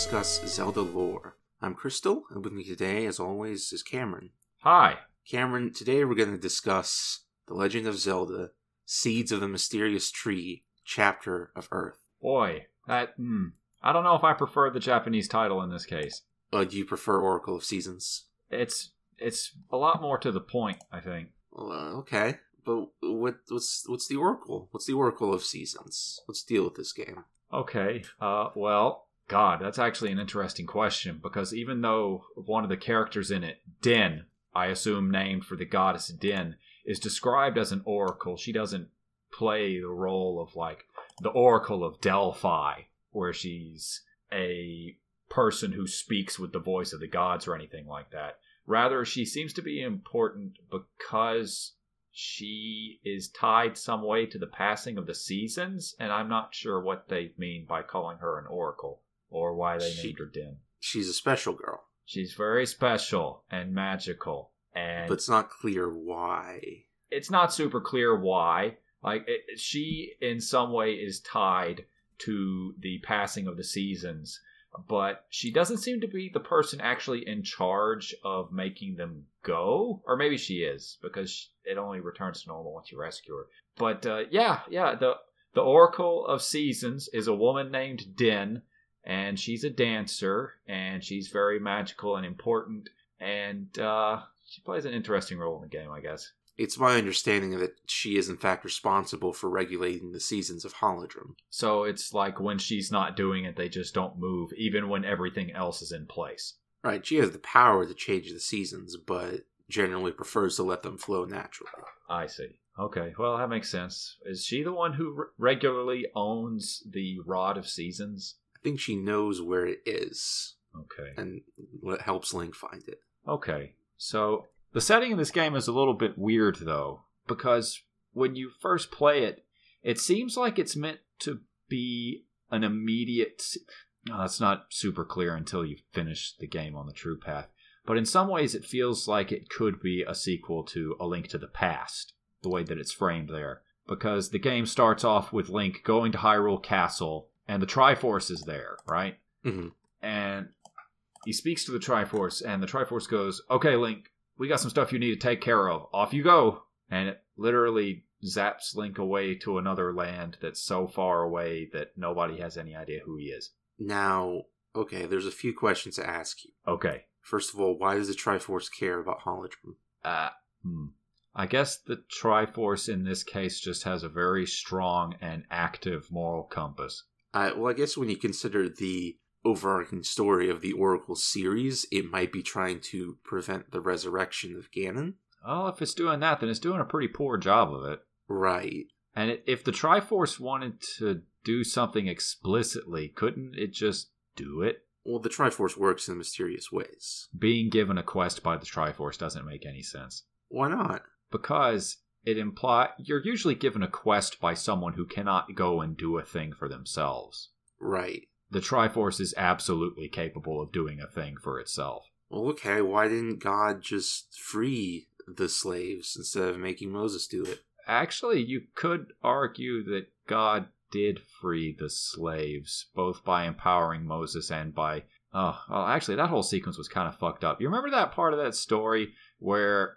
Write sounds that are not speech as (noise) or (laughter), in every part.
podcast where we discuss Zelda lore. I'm Crystal, and with me today, as always, is Cameron. Hi. Cameron, today we're going to discuss The Legend of Zelda Seeds of the Mysterious Tree, Chapter of Earth. Boy, that. Hmm, I don't know if I prefer the Japanese title in this case. Uh, do you prefer Oracle of Seasons? It's it's a lot more to the point, I think. Well, uh, okay, but what what's what's the Oracle? What's the Oracle of Seasons? Let's deal with this game. Okay. Uh, well, God, that's actually an interesting question because even though one of the characters in it, Din, I assume named for the goddess Din, is described as an oracle, she doesn't play the role of like the Oracle of Delphi, where she's a person who speaks with the voice of the gods or anything like that. Rather, she seems to be important because she is tied some way to the passing of the seasons, and I'm not sure what they mean by calling her an oracle or why they She- named her Din. She's a special girl, She's very special and magical, and but it's not clear why. it's not super clear why. Like it, she, in some way, is tied to the passing of the seasons, but she doesn't seem to be the person actually in charge of making them go. Or maybe she is because it only returns to normal once you rescue her. But uh, yeah, yeah, the the Oracle of Seasons is a woman named Din, and she's a dancer, and she's very magical and important, and uh, she plays an interesting role in the game, I guess. It's my understanding that she is in fact responsible for regulating the seasons of Holodrum. So it's like when she's not doing it, they just don't move, even when everything else is in place. Right, she has the power to change the seasons, but generally prefers to let them flow naturally. I see. Okay, well, that makes sense. Is she the one who re- regularly owns the Rod of Seasons? I think she knows where it is Okay. and what helps Link find it. Okay. So the setting of this game is a little bit weird, though, because when you first play it, it seems like it's meant to be an immediate. No, that's uh, not super clear until you finish the game on the true path. But in some ways, it feels like it could be a sequel to A Link to the Past, the way that it's framed there. Because the game starts off with Link going to Hyrule Castle, and the Triforce is there, right? hmm and he speaks to the Triforce, and the Triforce goes, "Okay, Link, we got some stuff you need to take care of. Off you go!" And it literally zaps Link away to another land that's so far away that nobody has any idea who he is. Now, okay, there's a few questions to ask you. Okay, First of all, why does the Triforce care about Holodrum? uh, hmm. I guess the Triforce in this case just has a very strong and active moral compass. Uh, well, I guess when you consider the overarching story of the Oracle series, it might be trying to prevent the resurrection of Ganon. Well, if it's doing that, then it's doing a pretty poor job of it. Right. And it, if the Triforce wanted to do something explicitly, couldn't it just do it? Well, the Triforce works in mysterious ways. Being given a quest by the Triforce doesn't make any sense Why not? because it imply you're usually given a quest by someone who cannot go and do a thing for themselves. Right. The Triforce is absolutely capable of doing a thing for itself. Well, okay, why didn't God just free the slaves instead of making Moses do it? Actually, you could argue that God did free the slaves, both by empowering Moses and by. Oh, well, actually, that whole sequence was kind of fucked up. You remember that part of that story where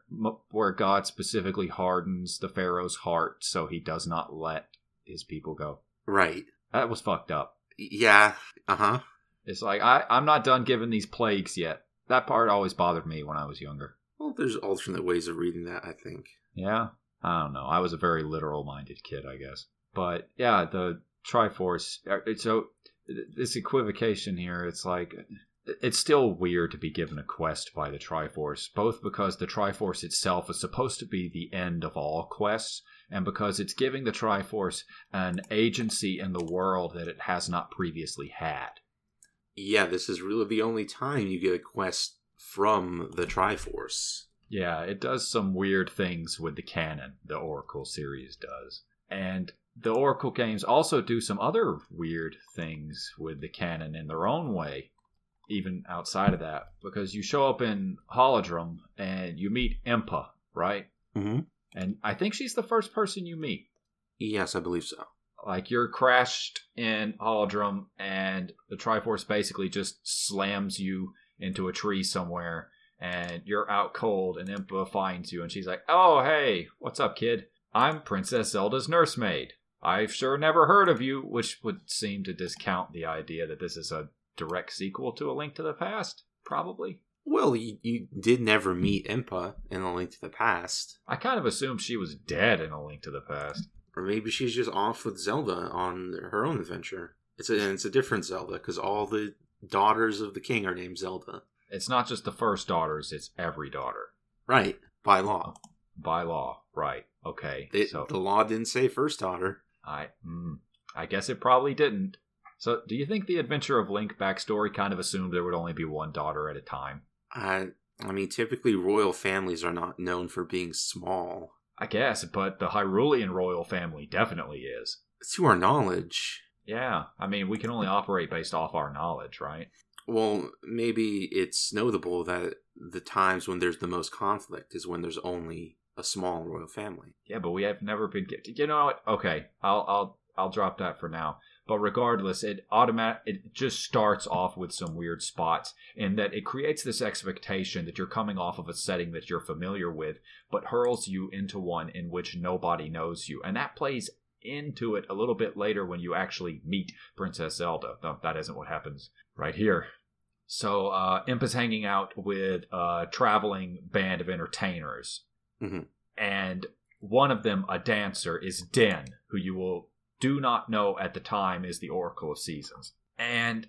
where God specifically hardens the Pharaoh's heart so he does not let his people go? Right. That was fucked up. Yeah. Uh huh. It's like I, I'm not done giving these plagues yet. That part always bothered me when I was younger. Well, there's alternate ways of reading that, I think. Yeah, I don't know. I was a very literal minded kid, I guess. But yeah, the Triforce. uh, it's So this equivocation here, it's like it's still weird to be given a quest by the Triforce, both because the Triforce itself is supposed to be the end of all quests, and because it's giving the Triforce an agency in the world that it has not previously had. Yeah, this is really the only time you get a quest from the Triforce. Yeah, it does some weird things with the canon, the Oracle series does. And the Oracle games also do some other weird things with the canon in their own way, even outside of that. Because you show up in Holodrum and you meet Impa, right? Mm-hmm. And I think she's the first person you meet. Yes, I believe so. like you're crashed in Holodrum, and the Triforce basically just slams you into a tree somewhere, and you're out cold, and Impa finds you, and she's like, "Oh, hey, what's up, kid? I'm Princess Zelda's nursemaid. I've sure never heard of you," which would seem to discount the idea that this is a direct sequel to A Link to the Past, probably. Well, you, you did never meet Impa in A Link to the Past. I kind of assumed she was dead in A Link to the Past. Or maybe she's just off with Zelda on her own adventure. It's a, and it's a different Zelda because all the daughters of the king are named Zelda. It's not just the first daughters, it's every daughter. Right, by law. By law, right. Okay. So The law didn't say first daughter. I mm, I guess it probably didn't. So do you think the adventure of Link backstory kind of assumed there would only be one daughter at a time? I, I mean, typically royal families are not known for being small. I guess, but the Hyrulean royal family definitely is. To our knowledge. Yeah, I mean, we can only operate based off our knowledge, right? Well, maybe it's notable that the times when there's the most conflict is when there's only a small royal family. Yeah, but we have never been. You know what? Okay, I'll I'll I'll drop that for now. But regardless, it automatic it just starts off with some weird spots in that it creates this expectation that you're coming off of a setting that you're familiar with, but hurls you into one in which nobody knows you. And that plays into it a little bit later when you actually meet Princess Zelda. No, that isn't what happens right here. So uh, Imp is hanging out with a traveling band of entertainers. Mhm. And one of them, a dancer, is Din, who you will do not know at the time is the Oracle of Seasons. And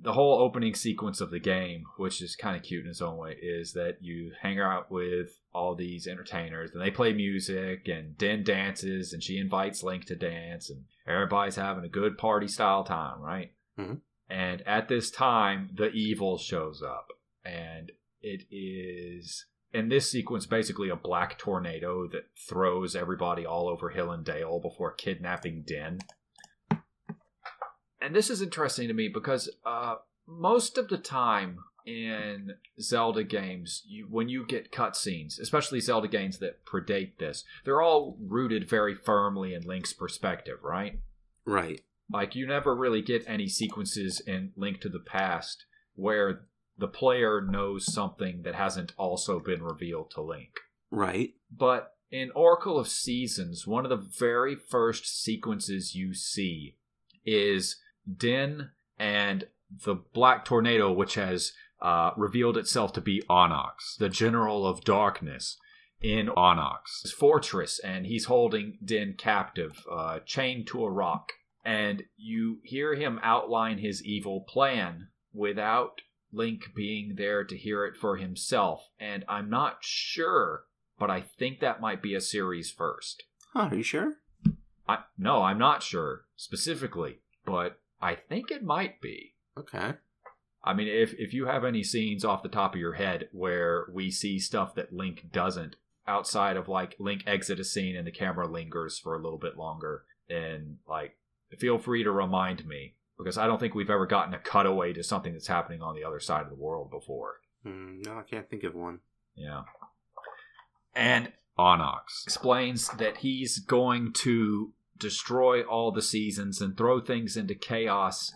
the whole opening sequence of the game, which is kind of cute in its own way, is that you hang out with all these entertainers and they play music and Din dances and she invites Link to dance and everybody's having a good party style time, right? Mhm. And at this time, the evil shows up and it is in this sequence basically a black tornado that throws everybody all over hill and dale before kidnapping Din. And this is interesting to me because uh, most of the time in Zelda games, you, when you get cutscenes, especially Zelda games that predate this, they're all rooted very firmly in Link's perspective, right? Right. Like you never really get any sequences in Link to the Past where the player knows something that hasn't also been revealed to Link. Right. But in Oracle of Seasons, one of the very first sequences you see is Din and the Black Tornado, which has uh, revealed itself to be Onox, the General of Darkness in Onox's fortress, and he's holding Din captive, uh, chained to a rock. And you hear him outline his evil plan without Link being there to hear it for himself. And I'm not sure, but I think that might be a series first. Huh, are you sure? I, no, I'm not sure specifically, but I think it might be. Okay. I mean, if if you have any scenes off the top of your head where we see stuff that Link doesn't, outside of like Link exit a scene and the camera lingers for a little bit longer, and like feel free to remind me because I don't think we've ever gotten a cutaway to something that's happening on the other side of the world before. Hmm, no, I can't think of one. Yeah. And Onox explains that he's going to destroy all the seasons and throw things into chaos.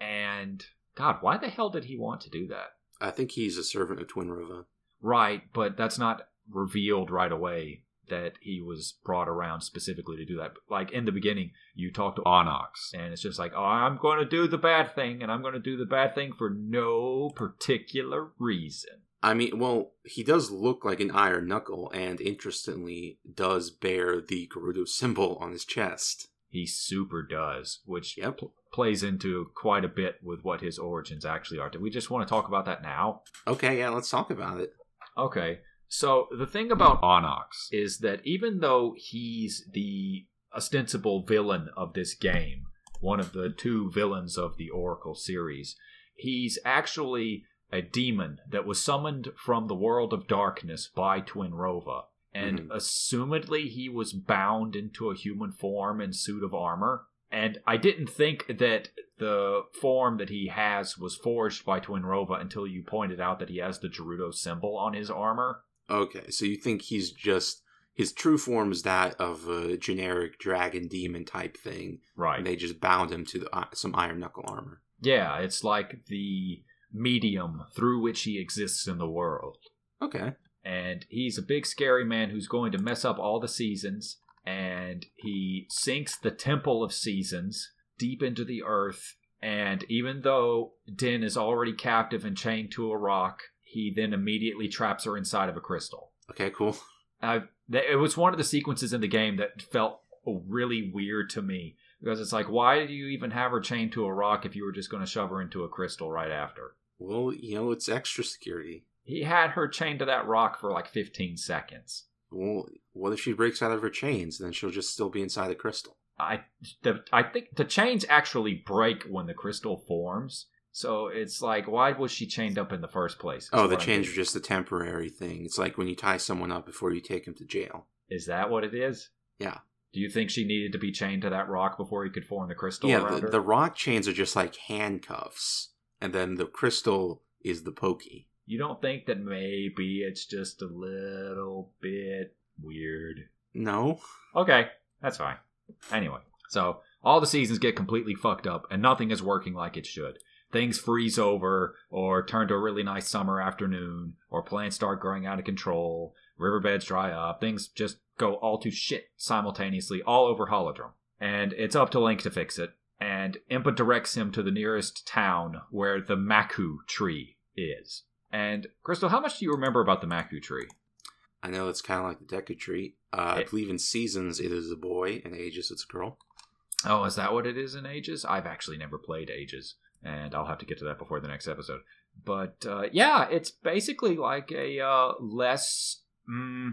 And God, why the hell did he want to do that? I think he's a servant of Twinrova. Right, but that's not revealed right away that he was brought around specifically to do that. Like in the beginning, you talk to Onox, and it's just like, oh, I'm going to do the bad thing, and I'm going to do the bad thing for no particular reason. I mean, well, he does look like an iron knuckle, and interestingly, does bear the Gerudo symbol on his chest. He super does, which Yep. pl- plays into quite a bit with what his origins actually are. Do we just want to talk about that now? Okay, yeah, let's talk about it. Okay. So the thing about Onox is that even though he's the ostensible villain of this game, one of the two villains of the Oracle series, he's actually a demon that was summoned from the world of darkness by Twinrova. And Mhm. assumedly he was bound into a human form and suit of armor. And I didn't think that the form that he has was forged by Twinrova until you pointed out that he has the Gerudo symbol on his armor. Okay, so you think he's just his true form is that of a generic dragon demon type thing. Right. And they just bound him to the, uh, some iron knuckle armor. Yeah, it's like the medium through which he exists in the world. Okay. And he's a big, scary man who's going to mess up all the seasons. And he sinks the Temple of Seasons deep into the earth. And even though Din is already captive and chained to a rock, he then immediately traps her inside of a crystal. Okay, cool. Uh, it was one of the sequences in the game that felt really weird to me because it's like, why do you even have her chained to a rock if you were just going to shove her into a crystal right after? Well, you know, it's extra security. He had her chained to that rock for like 15 seconds. Well, what if she breaks out of her chains? Then she'll just still be inside the crystal. I the, I think the chains actually break when the crystal forms. So it's like, why was she chained up in the first place? is Oh, the chains are just a temporary thing. It's like when you tie someone up before you take him to jail. Is that what it is? Yeah. Do you think she needed to be chained to that rock before he could form the crystal yeah, the, the rock chains are just like handcuffs, and then the crystal is the pokey. You don't think that maybe it's just a little bit weird? No, Okay, that's fine. Anyway, so all the seasons get completely fucked up and nothing is working like it should. Things freeze over or turn to a really nice summer afternoon or plants start growing out of control, riverbeds dry up, things just go all to shit simultaneously all over Holodrum. And it's up to Link to fix it. And Impa directs him to the nearest town where the Maku tree is. And Crystal, how much do you remember about the Maku tree? I know it's kind of like the Deku tree. Uh, I It- believe in seasons it is a boy, and ages it's a girl. Oh, is that what it is in Ages? I've actually never played Ages, and I'll have to get to that before the next episode. But uh, yeah, it's basically like a uh, less. Mm,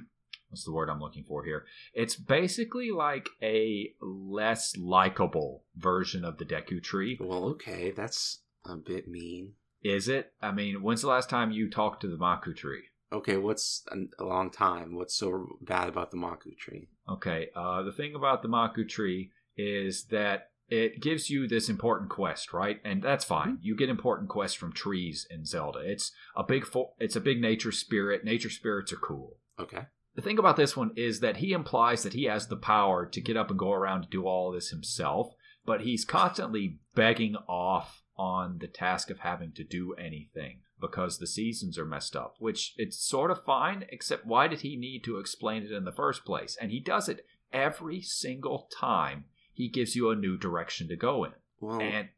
what's the word I'm looking for here? It's basically like a less likable version of the Deku Tree. Well, okay, that's a bit mean. Is it? I mean, when's the last time you talked to the Maku Tree? Okay, what's a, a long time? What's so bad about the Maku tree? Okay, uh, the thing about the Maku tree is that it gives you this important quest, right? And that's fine. Mm-hmm. You get important quests from trees in Zelda. It's a big, fo- it's a big nature spirit. Nature spirits are cool. Okay. The thing about this one is that he implies that he has the power to get up and go around and do all this himself, but he's constantly begging off on the task of having to do anything because the seasons are messed up, which it's sort of fine, except why did he need to explain it in the first place? And he does it every single time he gives you a new direction to go in. Well, And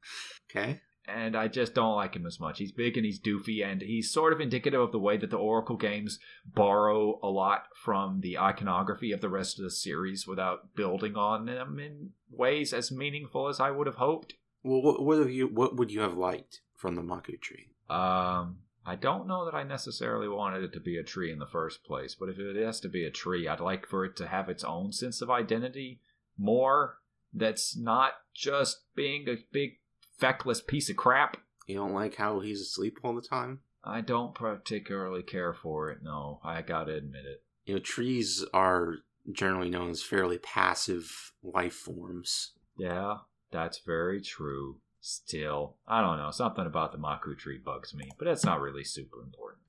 okay. and I just don't like him as much. He's big and he's doofy, and he's sort of indicative of the way that the Oracle games borrow a lot from the iconography of the rest of the series without building on them in ways as meaningful as I would have hoped. Well, what, what have you? What would you have liked from the Maku tree? Um, I don't know that I necessarily wanted it to be a tree in the first place, but if it has to be a tree, I'd like for it to have its own sense of identity more. That's not just being a big feckless piece of crap. You don't like how he's asleep all the time? I don't particularly care for it. No, I gotta admit it. You know, trees are generally known as fairly passive life forms. Yeah, that's very true. Still, I don't know. Something about the Maku tree bugs me, but that's not really super important.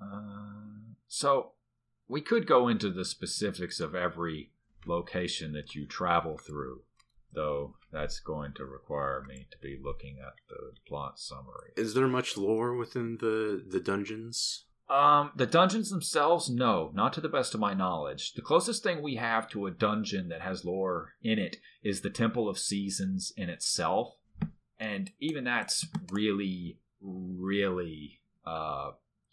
Uh, so, we could go into the specifics of every location that you travel through, though that's going to require me to be looking at the plot summary. Is there much lore within the the dungeons? Um, the dungeons themselves, no, not to the best of my knowledge. The closest thing we have to a dungeon that has lore in it is the Temple of Seasons in itself, and even that's really, really, uh,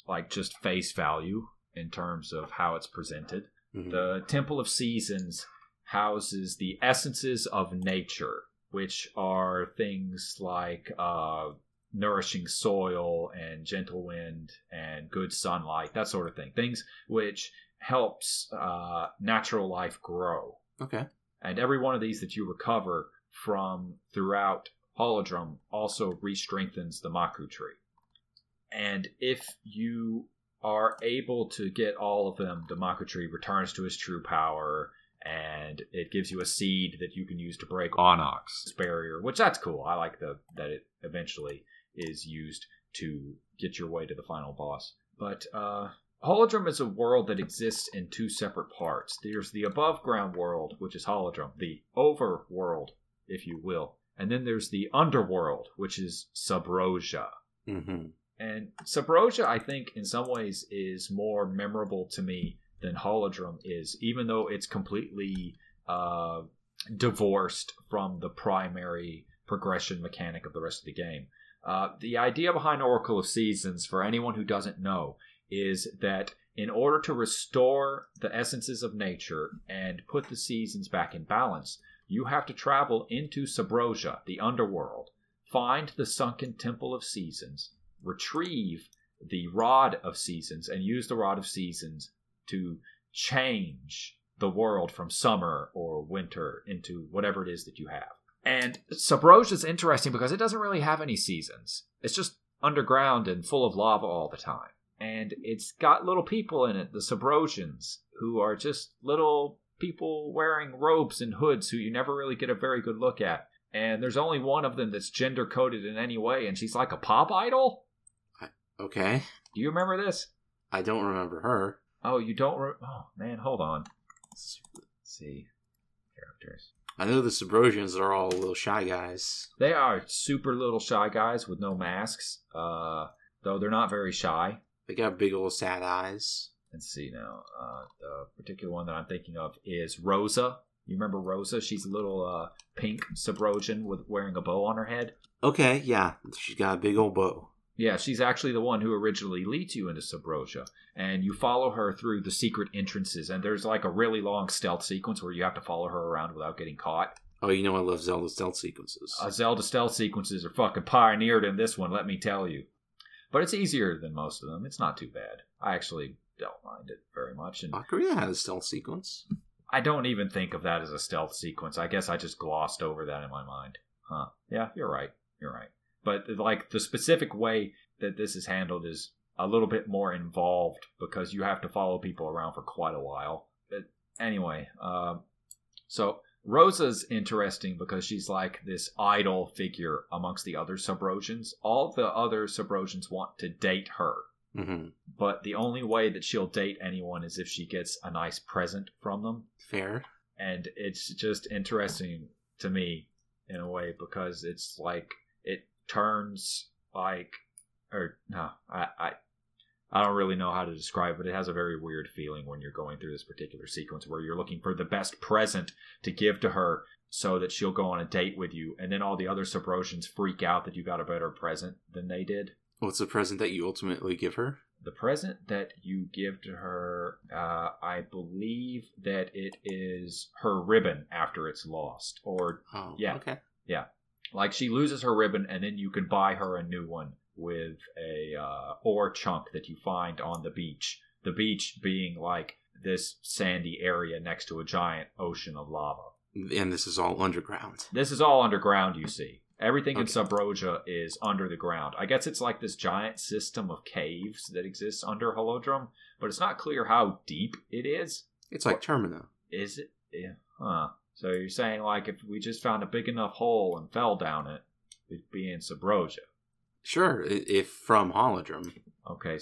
like just face value in terms of how it's presented. Mhm. The Temple of Seasons houses the essences of nature, which are things like uh, nourishing soil and gentle wind and good sunlight, that sort of thing. Things which helps uh, natural life grow. Okay. And every one of these that you recover from throughout Holodrum also re-strengthens the Maku tree. And if you are able to get all of them, the Maku tree returns to its true power, and it gives you a seed that you can use to break Onox's barrier, which that's cool. I like the that it eventually is used to get your way to the final boss. But uh, Holodrum is a world that exists in two separate parts. There's the above ground world, which is Holodrum, the overworld, if you will. And then there's the underworld, which is Subrosia. Mm-hmm. And Subrosia, I think, in some ways, is more memorable to me than Holodrum is, even though it's completely uh, divorced from the primary progression mechanic of the rest of the game. Uh, the idea behind Oracle of Seasons, for anyone who doesn't know, is that in order to restore the essences of nature and put the seasons back in balance, you have to travel into Subrosia, the underworld, find the sunken Temple of Seasons, retrieve the Rod of Seasons, and use the Rod of Seasons to change the world from summer or winter into whatever it is that you have. And Subrosia is interesting because it doesn't really have any seasons. It's just underground and full of lava all the time. And it's got little people in it, the Subrosians, who are just little people wearing robes and hoods who you never really get a very good look at. And there's only one of them that's gender coded in any way, and she's like a pop idol. Okay. Do you remember this? I don't remember her. Oh, you don't? Re- oh man, hold on. Let's see characters. I know the Subrosians are all little shy guys. They are super little shy guys with no masks. Uh, though they're not very shy. They got big old sad eyes. Let's see now. Uh, the particular one that I'm thinking of is Rosa. You remember Rosa? She's a little uh, pink Subrosian with wearing a bow on her head. Okay, yeah, she's got a big old bow. Yeah, she's actually the one who originally leads you into Subrosia. And you follow her through the secret entrances. And there's like a really long stealth sequence where you have to follow her around without getting caught. Oh, you know I love Zelda stealth sequences. Uh, Zelda stealth sequences are fucking pioneered in this one, let me tell you. But it's easier than most of them. It's not too bad. I actually don't mind it very much. And Ocarina had a stealth sequence. I don't even think of that as a stealth sequence. I guess I just glossed over that in my mind. Huh. Yeah, you're right. You're right. But like the specific way that this is handled is a little bit more involved because you have to follow people around for quite a while. But anyway, um, so Rosa's interesting because she's like this idol figure amongst the other Subrosians. All the other Subrosians want to date her, Mm-hmm. but the only way that she'll date anyone is if she gets a nice present from them. Fair. And it's just interesting to me in a way because it's like it turns like or no, I, I I don't really know how to describe it. But it has a very weird feeling when you're going through this particular sequence where you're looking for the best present to give to her so that she'll go on a date with you, and then all the other Subrosians freak out that you got a better present than they did. What's the present that you ultimately give her? The present that you give to her, uh, I believe that it is her ribbon after it's lost, or Oh, Yeah. Okay. Like she loses her ribbon, and then you can buy her a new one with a uh, ore chunk that you find on the beach. The beach being like this sandy area next to a giant ocean of lava. And this is all underground. This is all underground, you see. Everything in Okay. Subrosia is under the ground. I guess it's like this giant system of caves that exists under Holodrum, but it's not clear how deep it is. It's like Termina. Is it? Yeah. Huh. So you're saying like if we just found a big enough hole and fell down it, we'd be in Subrosia. Sure, if from Holodrum. Okay.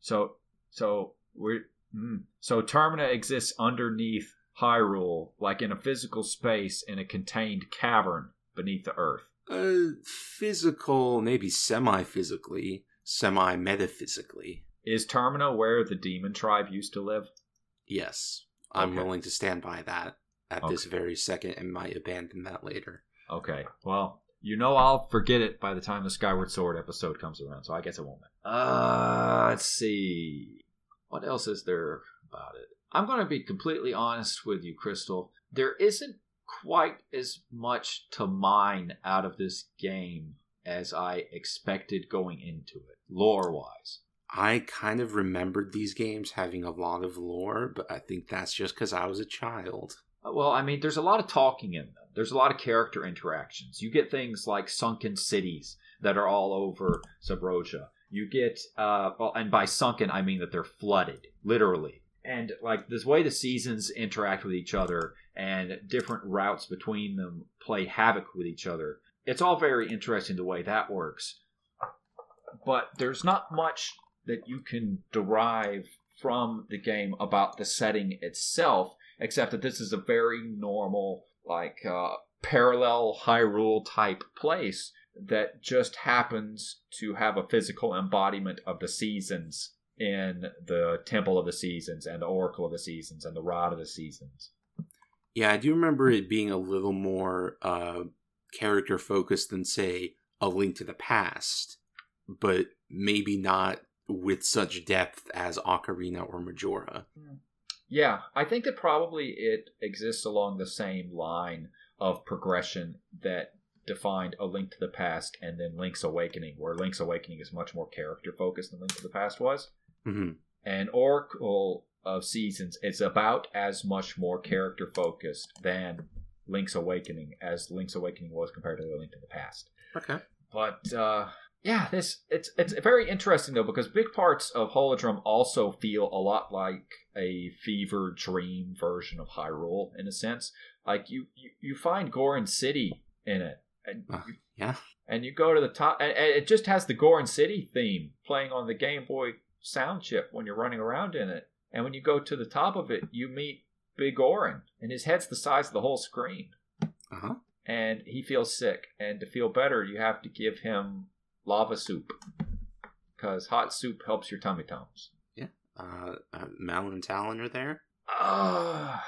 So so we're mm, so Termina exists underneath Hyrule, like in a physical space in a contained cavern beneath the earth. Uh, physical, maybe semi-physically, semi-metaphysically. Is Termina where the demon tribe used to live? Yes, I'm Okay. willing to stand by that at this very second, and might abandon that later. Okay. Well, you know I'll forget it by the time the Skyward Sword episode comes around, so I guess it won't. matter. Uh, let's see. What else is there about it? I'm going to be completely honest with you, Crystal. There isn't quite as much to mine out of this game as I expected going into it, lore wise. I kind of remembered these games having a lot of lore, but I think that's just because I was a child. Well, I mean, there's a lot of talking in them. There's a lot of character interactions. You get things like sunken cities that are all over Subrosia. You get, uh, well, and by sunken, I mean that they're flooded, literally. And like this way the seasons interact with each other and different routes between them play havoc with each other. It's all very interesting the way that works. But there's not much that you can derive from the game about the setting itself, except that this is a very normal, like, uh, parallel Hyrule type place that just happens to have a physical embodiment of the seasons in the Temple of the Seasons and the Oracle of the Seasons and the Rod of the Seasons. Yeah, I do remember it being a little more uh, character focused than, say, A Link to the Past, but maybe not with such depth as Ocarina or Majora. Yeah, I think that probably it exists along the same line of progression that defined A Link to the Past and then Link's Awakening, where Link's Awakening is much more character focused than Link to the Past was. hmm And Oracle of Seasons is about as much more character focused than Link's Awakening as Link's Awakening was compared to A Link to the Past. Okay. But uh, yeah, this it's it's very interesting though because big parts of Holodrum also feel a lot like a fever dream version of Hyrule in a sense. Like you you, you find Goron City in it, and Uh, you, yeah. and you go to the top, and, and it just has the Goron City theme playing on the Game Boy sound chip when you're running around in it. And when you go to the top of it, you meet Big Goron, and his head's the size of the whole screen Uh huh. and he feels sick. And to feel better, you have to give him lava soup because hot soup helps your tummy tums. Uh, uh, Malon and Talon are there. Uh,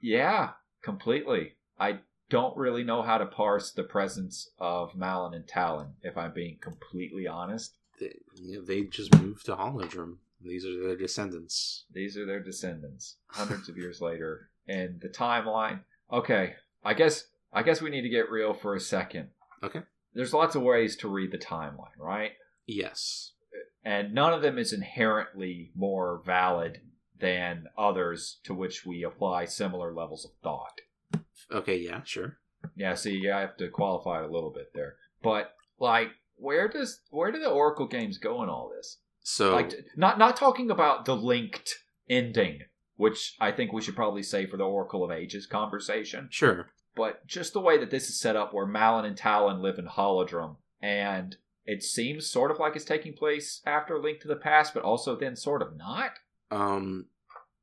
yeah, completely. I don't really know how to parse the presence of Malon and Talon, if I'm being completely honest. They, you know, they just moved to Holodrum. These are their descendants. These are their descendants, hundreds of years later. And the timeline. Okay, I guess I guess we need to get real for a second. Okay. There's lots of ways to read the timeline, right? Yes. and none of them is inherently more valid than others to which we apply similar levels of thought. Okay. Yeah. Sure. Yeah, see, I have to qualify it a little bit there. But like where does where do the Oracle games go in all this? So Like not not talking about the linked ending, which I think we should probably say for the Oracle of Ages conversation, sure. But just the way that this is set up where Malon and Talon live in Holodrum and it seems sort of like it's taking place after Link to the Past, but also then sort of not. Um.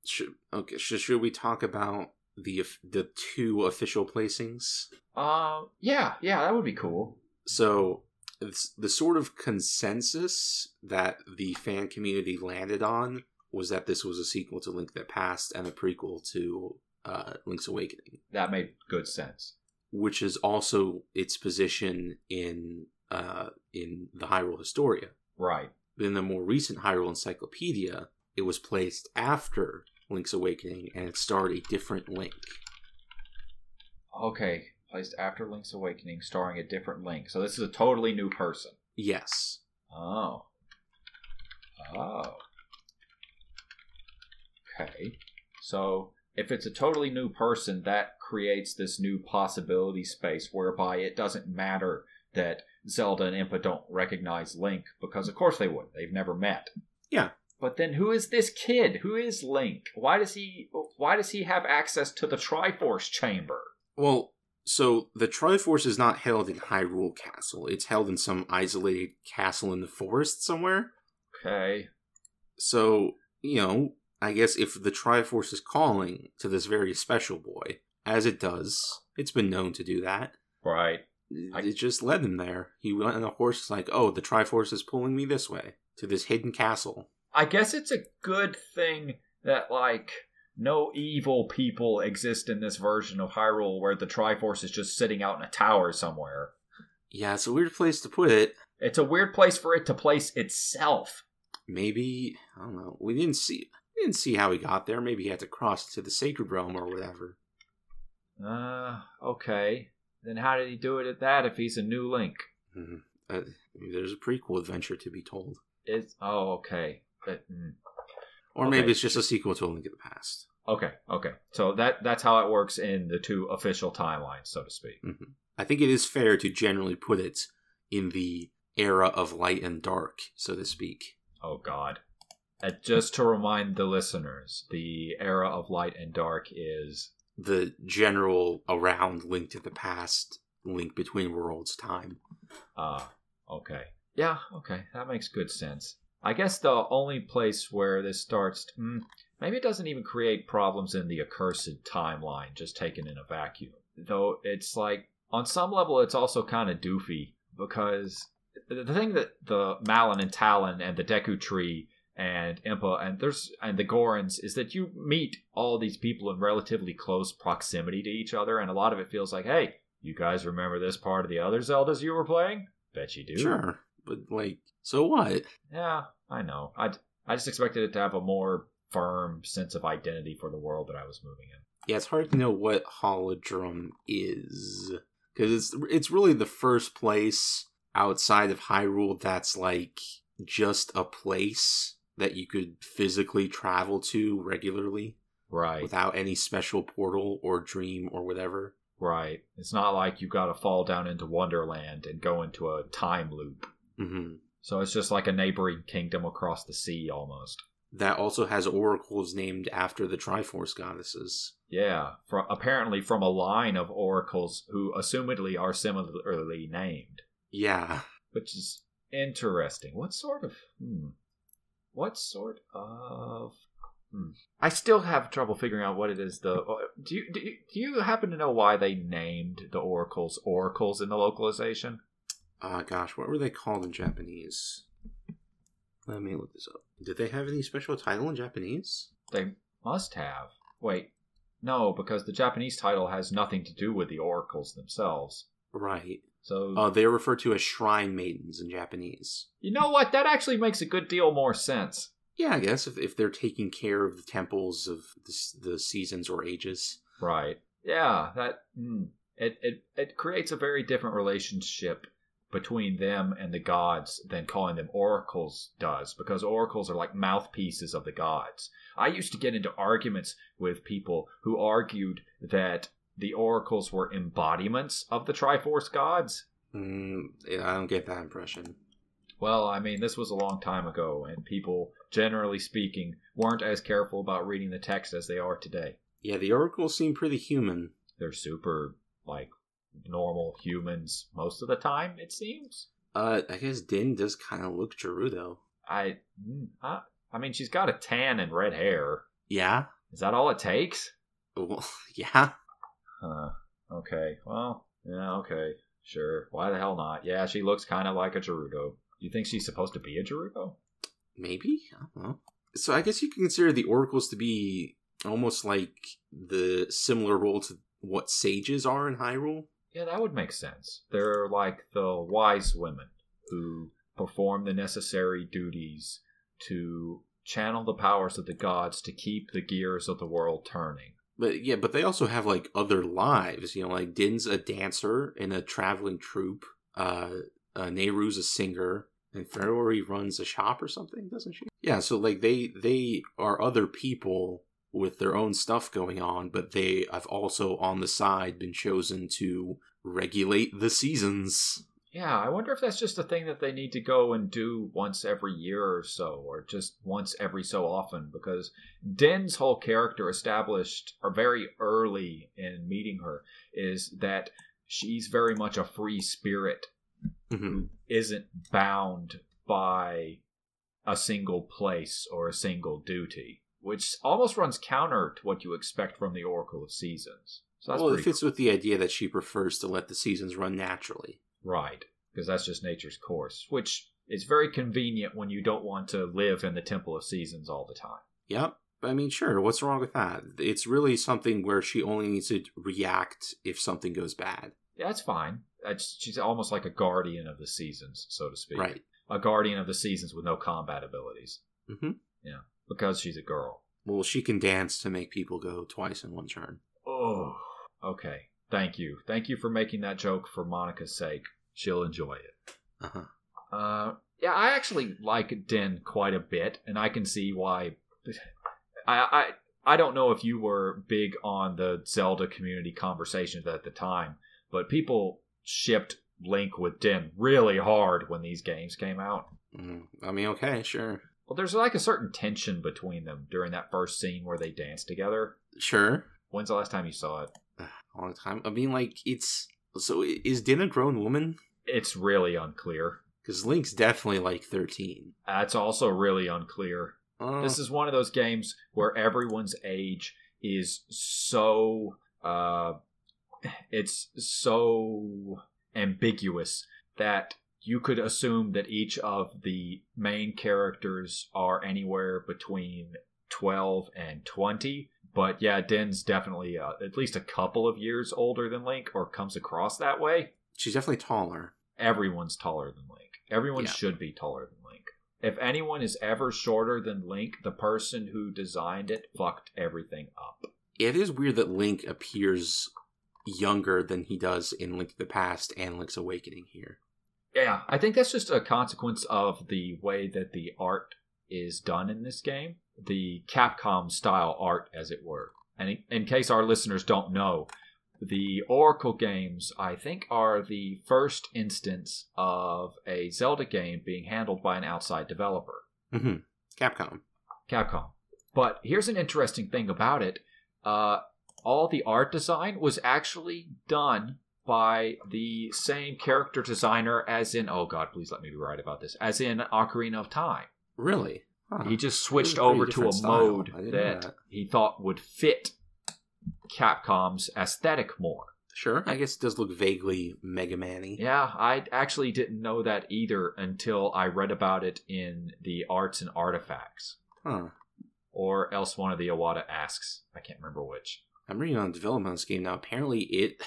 Should okay. Should, should we talk about the the two official placings? Uh, yeah, yeah, that would be cool. So the sort of consensus that the fan community landed on was that this was a sequel to Link to the Past and a prequel to uh, Link's Awakening, That made good sense. which is also its position in uh, in the Hyrule Historia. Right. in the more recent Hyrule Encyclopedia, it was placed after Link's Awakening and it starred a different Link. Okay, placed after Link's Awakening, starring a different Link. So this is a totally new person. Yes. Oh. Oh. Okay. So if it's a totally new person, that creates this new possibility space whereby it doesn't matter that Zelda and Impa don't recognize Link because of course they would. They've never met. Yeah. But then who is this kid? Who is Link? Why does he why does he have access to the Triforce chamber? Well, so the Triforce is not held in Hyrule Castle. It's held in some isolated castle in the forest somewhere. Okay. So, you know, I guess if the Triforce is calling to this very special boy, as it does, it's been known to do that. Right. I- It just led him there. He went on the horse, like, oh, the Triforce is pulling me this way to this hidden castle. I guess it's a good thing that like no evil people exist in this version of Hyrule where the Triforce is just sitting out in a tower somewhere. Yeah, it's a weird place to put it. It's a weird place for it to place itself. Maybe I don't know. We didn't see we didn't see how he got there. Maybe he had to cross to the sacred realm or whatever. Uh, okay. Then how did he do it at that if he's a new Link? Mhm. Uh, there's a prequel adventure to be told, It's oh okay. But, mm. or Okay. maybe it's just a sequel to A Link in the Past. Okay, okay. So that that's how it works in the two official timelines, so to speak. hmm I think it is fair to generally put it in the era of light and dark, so to speak. Oh God. And just to remind the listeners, the era of light and dark is The general around Link to the Past, Link Between Worlds time. uh okay. Yeah, okay. That makes good sense. I guess the only place where this starts, mm, maybe it doesn't even create problems in the accursed timeline, just taken in a vacuum. Though it's like, on some level, it's also kind of doofy because the the thing that the Malon and Talon and the Deku Tree and Impa and there's and the Gorons is that you meet all these people in relatively close proximity to each other, and a lot of it feels like, hey, you guys remember this part of the other Zeldas you were playing? Bet you do. Sure, but like, so what? Yeah, I know. I I just expected it to have a more firm sense of identity for the world that I was moving in. Yeah, it's hard to know what Holodrum is because it's it's really the first place outside of Hyrule that's like just a place that you could physically travel to regularly Right. without any special portal or dream or whatever. Right. It's not like you've got to fall down into Wonderland and go into a time loop. hmm So it's just like a neighboring kingdom across the sea almost. That also has oracles named after the Triforce goddesses. Yeah, from, apparently from a line of oracles who assumedly are similarly named, Yeah, which is interesting. What sort of hmm, what sort of hmm. I still have trouble figuring out what it is. The do you, do you do you happen to know why they named the oracles oracles in the localization? uh, gosh, what were they called in Japanese? Let me look this up. Did they have any special title in Japanese? They must have. Wait, no, because the Japanese title has nothing to do with the oracles themselves. Right. So Uh, they are referred to as shrine maidens in Japanese. you know what? That actually makes a good deal more sense. Yeah, I guess if, if they're taking care of the temples of the, the seasons or ages. Right. Yeah, that mm, it, it it creates a very different relationship between them and the gods than calling them oracles does because oracles are like mouthpieces of the gods. I used to get into arguments with people who argued that the oracles were embodiments of the Triforce gods. Mm, yeah, I don't get that impression. Well, I mean, this was a long time ago, and people, generally speaking, weren't as careful about reading the text as they are today. Yeah, the oracles seem pretty human. they're super like normal humans most of the time it seems Uh, I guess Din does kind of look Gerudo. i mm, I, I mean she's got a tan and red hair Yeah? is that all it takes Well, (laughs) yeah. Huh okay. Well yeah okay. Sure. Why the hell not? Yeah she looks kind of like a gerudo. You think she's supposed to be a gerudo? Maybe? I don't know. So I guess you can consider the oracles to be almost like the similar role to what sages are in Hyrule. yeah that would make sense. They're like the wise women who perform the necessary duties to channel the powers of the gods to keep the gears of the world turning But yeah, but they also have like other lives. You know, like Din's a dancer in a traveling troupe. Uh, uh Nayru's a singer, and Farore runs a shop or something, doesn't she? Yeah, so like they they are other people with their own stuff going on, but they have also on the side been chosen to regulate the seasons. Yeah, I wonder if that's just a thing that they need to go and do once every year or so, or just once every so often, because Din's whole character established, or very early in meeting her, is that she's very much a free spirit Mhm. who isn't bound by a single place or a single duty, which almost runs counter to what you expect from the Oracle of Seasons. So that's well, it fits with the idea that she prefers to let the seasons run naturally. Right, because that's just nature's course, which is very convenient when you don't want to live in the Temple of Seasons all the time. Yep. I mean, sure. What's wrong with that? It's really something where she only needs to react if something goes bad. Yeah, that's fine. That's, she's almost like a guardian of the seasons, so to speak. Right. A guardian of the seasons with no combat abilities. Mm-hmm. Yeah, Because she's a girl. Well, she can dance to make people go twice in one turn. Oh, okay. Thank you. Thank you for making that joke for Monica's sake. She'll enjoy it. Uh-huh. Uh, yeah, I actually like Din quite a bit, and I can see why. I, I I don't know if you were big on the Zelda community conversations at the time, but people shipped Link with Din really hard when these games came out. Mm, I mean, okay, sure. Well, there's like a certain tension between them during that first scene where they dance together. Sure. When's the last time you saw it? A the time. I mean, like, it's. So, is Din a grown woman? It's really unclear. Because Link's definitely like 13. That's also really unclear. Uh, This is one of those games where everyone's age is so uh it's so ambiguous that you could assume that each of the main characters are anywhere between 12 and 20 but yeah Din's definitely uh, at least a couple of years older than Link or comes across that way she's definitely taller. everyone's taller than Link. Everyone Yeah. should be taller than Link. If anyone is ever shorter than Link, the person who designed it fucked everything up. It is weird that Link appears younger than he does in Link to the Past and Link's Awakening here. Yeah, I think that's just a consequence of the way that the art is done in this game, the Capcom style art, as it were. And in, case our listeners don't know, the Oracle games, I think, are the first instance of a Zelda game being handled by an outside developer. hmm Capcom. Capcom. But here's an interesting thing about it. Uh, all the art design was actually done by the same character designer as in oh god please let me be right about this as in Ocarina of Time. Really? Huh. He just switched over to a style. mode I didn't know that, that. he thought would fit Capcom's aesthetic more. Sure. I guess it does look vaguely Mega Man-y. Yeah, I actually didn't know that either until I read about it in the Arts and Artifacts. Huh. Or else one of the Iwata asks. I can't remember which. I'm reading on development on this game now. Apparently, it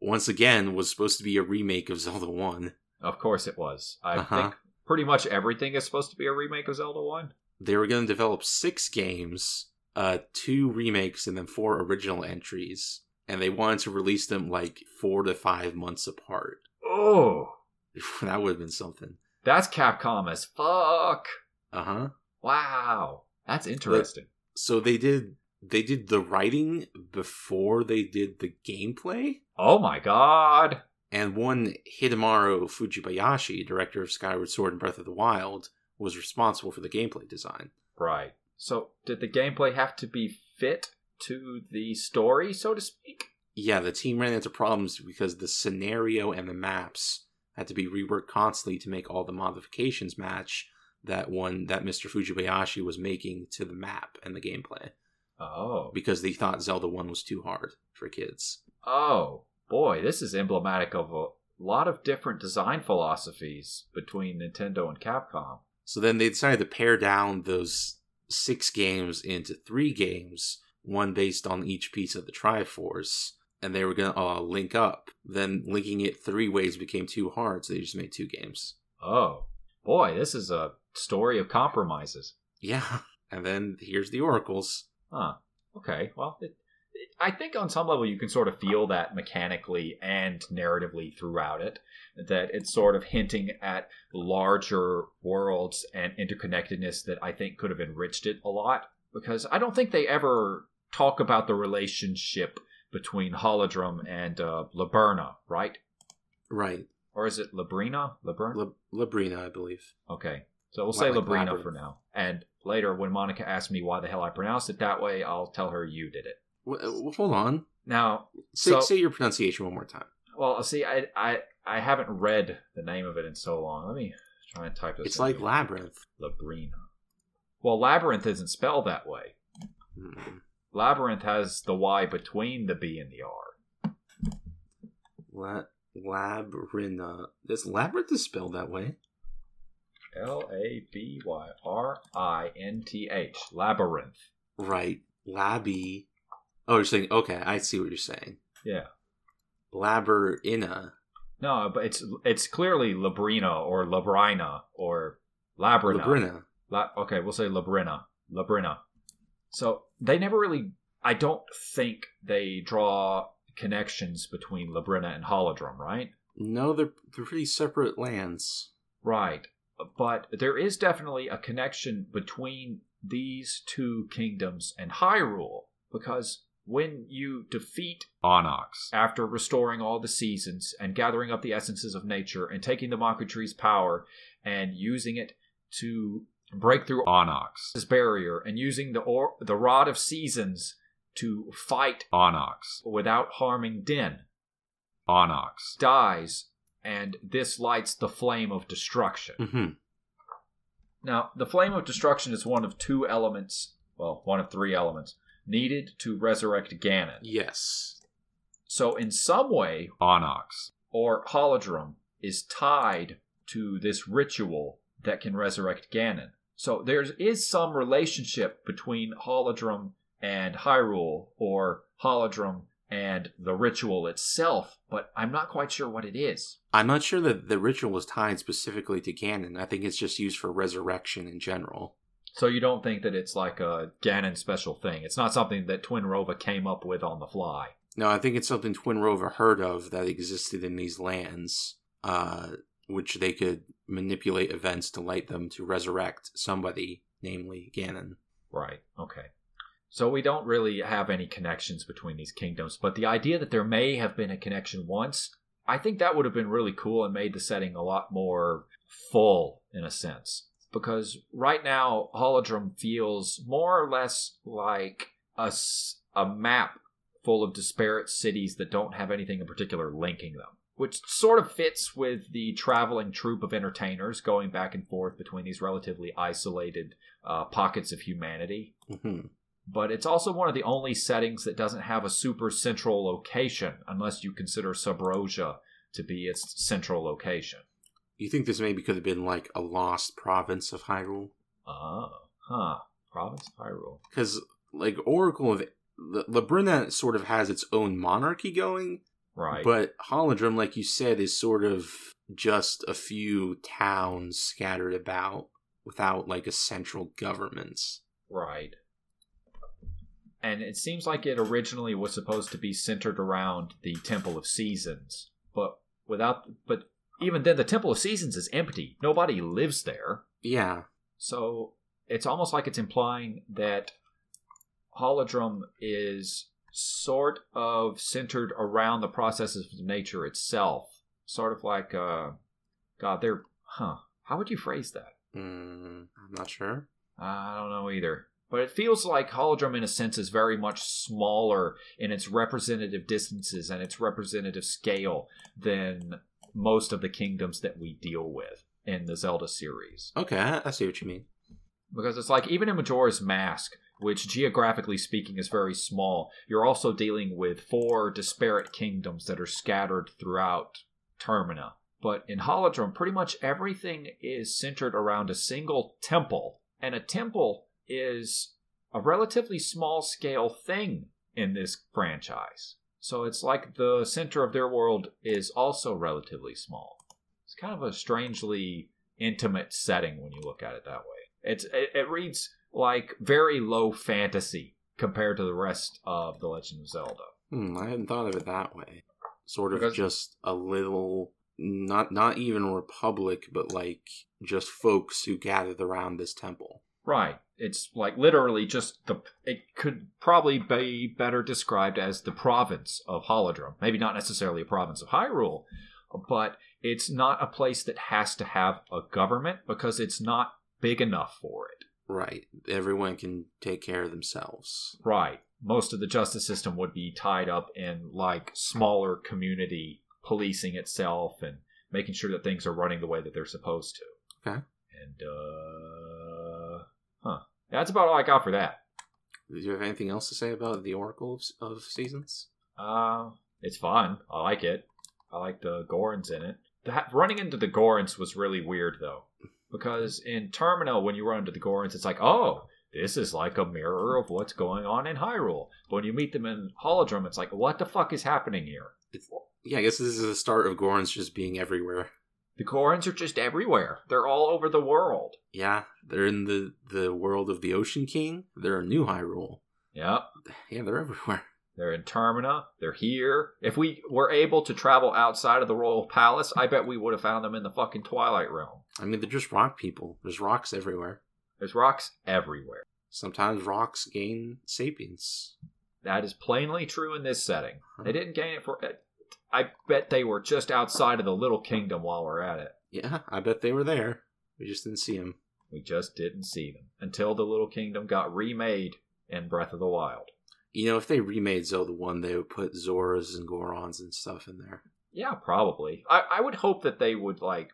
once again was supposed to be a remake of Zelda One. Of course it was. I Uh-huh. think pretty much everything is supposed to be a remake of Zelda 1. They were going to develop six games, uh, two remakes, and then four original entries, and they wanted to release them like four to five months apart. Oh, (laughs) that would have been something. that's Capcom as fuck. Uh huh. Wow. That's interesting. So they did they did the writing before they did the gameplay. oh my god. And one Hidemaro Fujibayashi, director of Skyward Sword and Breath of the Wild, was responsible for the gameplay design. Right. So, did the gameplay have to be fit to the story, so to speak? Yeah, the team ran into problems because the scenario and the maps had to be reworked constantly to make all the modifications match that one that Mr. Fujibayashi was making to the map and the gameplay Oh. because they thought Zelda 1 was too hard for kids. Oh, boy, this is emblematic of a lot of different design philosophies between Nintendo and Capcom. So then they decided to pare down those six games into three games, one based on each piece of the Triforce, and they were going to uh, link up. Then linking it three ways became too hard, so they just made two games. Oh, boy, this is a story of compromises. Yeah, and then here's the Oracles. Huh. Okay. Well, it, I think on some level you can sort of feel that mechanically and narratively throughout it. That it's sort of hinting at larger worlds and interconnectedness that I think could have enriched it a lot. Because I don't think they ever talk about the relationship between Holodrum and uh, Laberna, right? Right. Or is it Labrina? Laberna? La- Labrina, I believe. Okay. So we'll say like Labrina labyrinth. for now. And later, when Monica asks me why the hell I pronounced it that way, I'll tell her you did it. W- hold on. Now, Say, So- say your pronunciation one more time. well, see, I, I I haven't read the name of it in so long. Let me try and type this. It's like here. Labyrinth. Labrina. Well, labyrinth isn't spelled that way. Hmm. Labyrinth has the Y between the B and the R. La- Labrina. This Labyrinth is spelled that way. L A B Y R I N T H. Labyrinth. Right. Labby. Oh, you're saying, okay, I see what you're saying. Yeah. Labyrinth. No, but it's it's clearly Labrina or Labrina or Labrina. Labrina. La- okay, we'll say Labrina. Labrina. So they never really. I don't think they draw connections between Labrina and Holodrum, right? No, they're, they're pretty separate lands. Right. But there is definitely a connection between these two kingdoms and Hyrule because when you defeat Onox after restoring all the seasons and gathering up the essences of nature and taking the Maku Tree's power and using it to break through Onox's barrier and using the or- the Rod of Seasons to fight Onox without harming Din. Onox dies and this lights the flame of destruction. hmm Now, the flame of destruction is one of two elements, well, one of three elements, needed to resurrect Ganon. Yes. So, in some way, Onox or Holodrum is tied to this ritual that can resurrect Ganon. So, there is some relationship between Holodrum and Hyrule, or Holodrum and the ritual itself, but I'm not quite sure what it is. I'm not sure that the ritual is tied specifically to Ganon. I think it's just used for resurrection in general. So you don't think that it's like a Ganon special thing? It's not something that Twin Twinrova came up with on the fly. No, I think it's something Twin Twinrova heard of that existed in these lands, uh, which they could manipulate events to light them to resurrect somebody, namely Ganon. Right. Okay. So we don't really have any connections between these kingdoms, but the idea that there may have been a connection once, I think that would have been really cool and made the setting a lot more full in a sense. Because right now, Holodrum feels more or less like a, a map full of disparate cities that don't have anything in particular linking them which sort of fits with the traveling troupe of entertainers going back and forth between these relatively isolated uh, pockets of humanity. Mm-hmm but it's also one of the only settings that doesn't have a super central location, unless you consider Subrosia to be its central location. You think this maybe could have been like a lost province of Hyrule? Oh, huh. Province of Hyrule. Because, like, Oracle of. Labrynna sort of has its own monarchy going. Right. But Holodrum, like you said, is sort of just a few towns scattered about without, like, a central government. Right and it seems like it originally was supposed to be centered around the Temple of Seasons, but without but even then the Temple of Seasons is empty. Nobody lives there. Yeah. So it's almost like it's implying that Holodrum is sort of centered around the processes of nature itself. Sort of like uh God, they're huh. How would you phrase that? Mm, I'm not sure. I don't know either. But it feels like Holodrum, in a sense, is very much smaller in its representative distances and its representative scale than most of the kingdoms that we deal with in the Zelda series. Okay, I see what you mean. Because it's like, even in Majora's Mask, which geographically speaking is very small, you're also dealing with four disparate kingdoms that are scattered throughout Termina. But in Holodrum, pretty much everything is centered around a single temple. And a temple is a relatively small scale thing in this franchise. So it's like the center of their world is also relatively small. It's kind of a strangely intimate setting when you look at it that way. It's it, it reads like very low fantasy compared to the rest of The Legend of Zelda. Hmm, I hadn't thought of it that way. Sort of because, just a little not not even a republic, but like just folks who gathered around this temple. Right. It's like literally just the. It could probably be better described as the province of Holodrum. Maybe not necessarily a province of Hyrule, but it's not a place that has to have a government because it's not big enough for it. Right. Everyone can take care of themselves. Right. Most of the justice system would be tied up in like smaller community policing itself and making sure that things are running the way that they're supposed to. Okay. And uh Huh. That's about all I got for that. Do you have anything else to say about the Oracle of, of Seasons? Uh, it's fun. I like it. I like the Gorons in it. That, running into the Gorons was really weird, though. Because in Termina, when you run into the Gorons, it's like, oh, this is like a mirror of what's going on in Hyrule. But when you meet them in Holodrum, it's like, what the fuck is happening here? It's, yeah, I guess this is the start of Gorons just being everywhere. The Gorons are just everywhere. They're all over the world. Yeah, they're in the the world of the Ocean King. They're in New Hyrule. Yep. Yeah, they're everywhere. They're in Termina. They're here. If we were able to travel outside of the Royal Palace, I bet we would have found them in the fucking Twilight Realm. I mean, they're just rock people. There's rocks everywhere. There's rocks everywhere. Sometimes rocks gain sapience. That is plainly true in this setting. They didn't gain it for I bet they were just outside of the little kingdom while we're at it. Yeah, I bet they were there. We just didn't see them. We just didn't see them until the little kingdom got remade in Breath of the Wild. You know, if they remade Zelda 1, they would put Zoras and Gorons and stuff in there. Yeah, probably. I, I would hope that they would, like,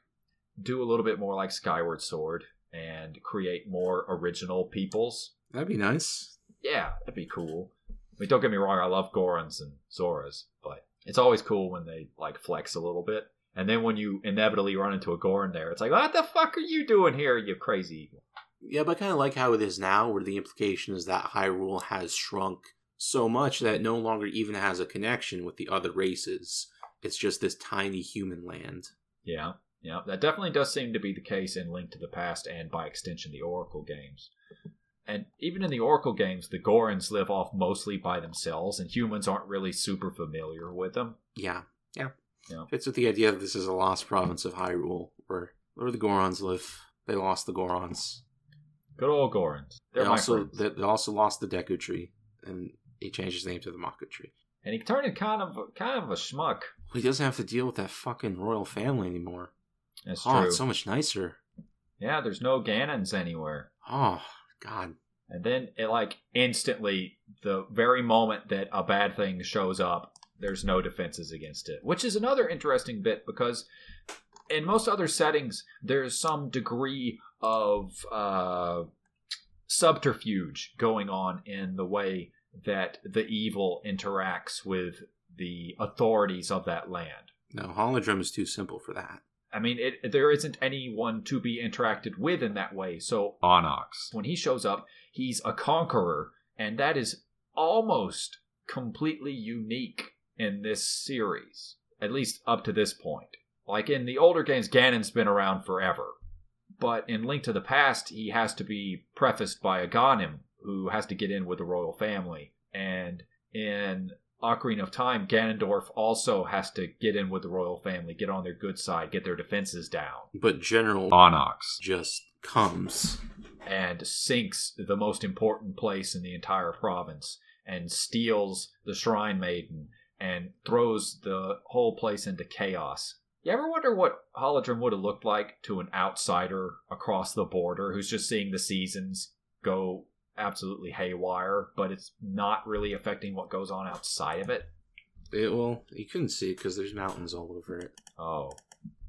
do a little bit more like Skyward Sword and create more original peoples. That'd be nice. Yeah, that'd be cool. I mean, don't get me wrong, I love Gorons and Zoras, but it's always cool when they like flex a little bit. And then when you inevitably run into a Goron there, it's like, what the fuck are you doing here, you crazy? Yeah, but I kind of like how it is now, where the implication is that Hyrule has shrunk so much that it no longer even has a connection with the other races. It's just this tiny human land. Yeah, yeah, that definitely does seem to be the case in Link to the Past and by extension the Oracle games. And even in the Oracle games, the Gorons live off mostly by themselves, and humans aren't really super familiar with them. Yeah, yeah. Yeah. Fits with the idea that this is a lost province of Hyrule, where where the Gorons live. They lost the Gorons. Good old Gorons. They're They also they, they also lost the Deku Tree, and he changed his name to the Maku Tree. And he turned into kind of kind of a schmuck. He doesn't have to deal with that fucking royal family anymore. That's oh, true. it's so much nicer. Yeah, there's no Ganons anywhere. Oh God. And then it like instantly, the very moment that a bad thing shows up, there's no defenses against it. Which is another interesting bit because in most other settings, there's some degree of uh, subterfuge going on in the way that the evil interacts with the authorities of that land. No, Holodrum is too simple for that. I mean, it, there isn't anyone to be interacted with in that way. So Onox. when he shows up, he's a conqueror, and that is almost completely unique in this series, at least up to this point. Like in the older games, Ganon's been around forever. But in Link to the Past, he has to be prefaced by Aghanim, who has to get in with the royal family. And in Ocarina of Time, Ganondorf also has to get in with the royal family, get on their good side, get their defenses down, But General Onox. just comes. and sinks the most important place in the entire province and steals the Shrine Maiden and throws the whole place into chaos. You ever wonder what Holodrum would have looked like to an outsider across the border who's just seeing the seasons go absolutely haywire, but it's not really affecting what goes on outside of it? It, well, you couldn't see it because there's mountains all over it. Oh.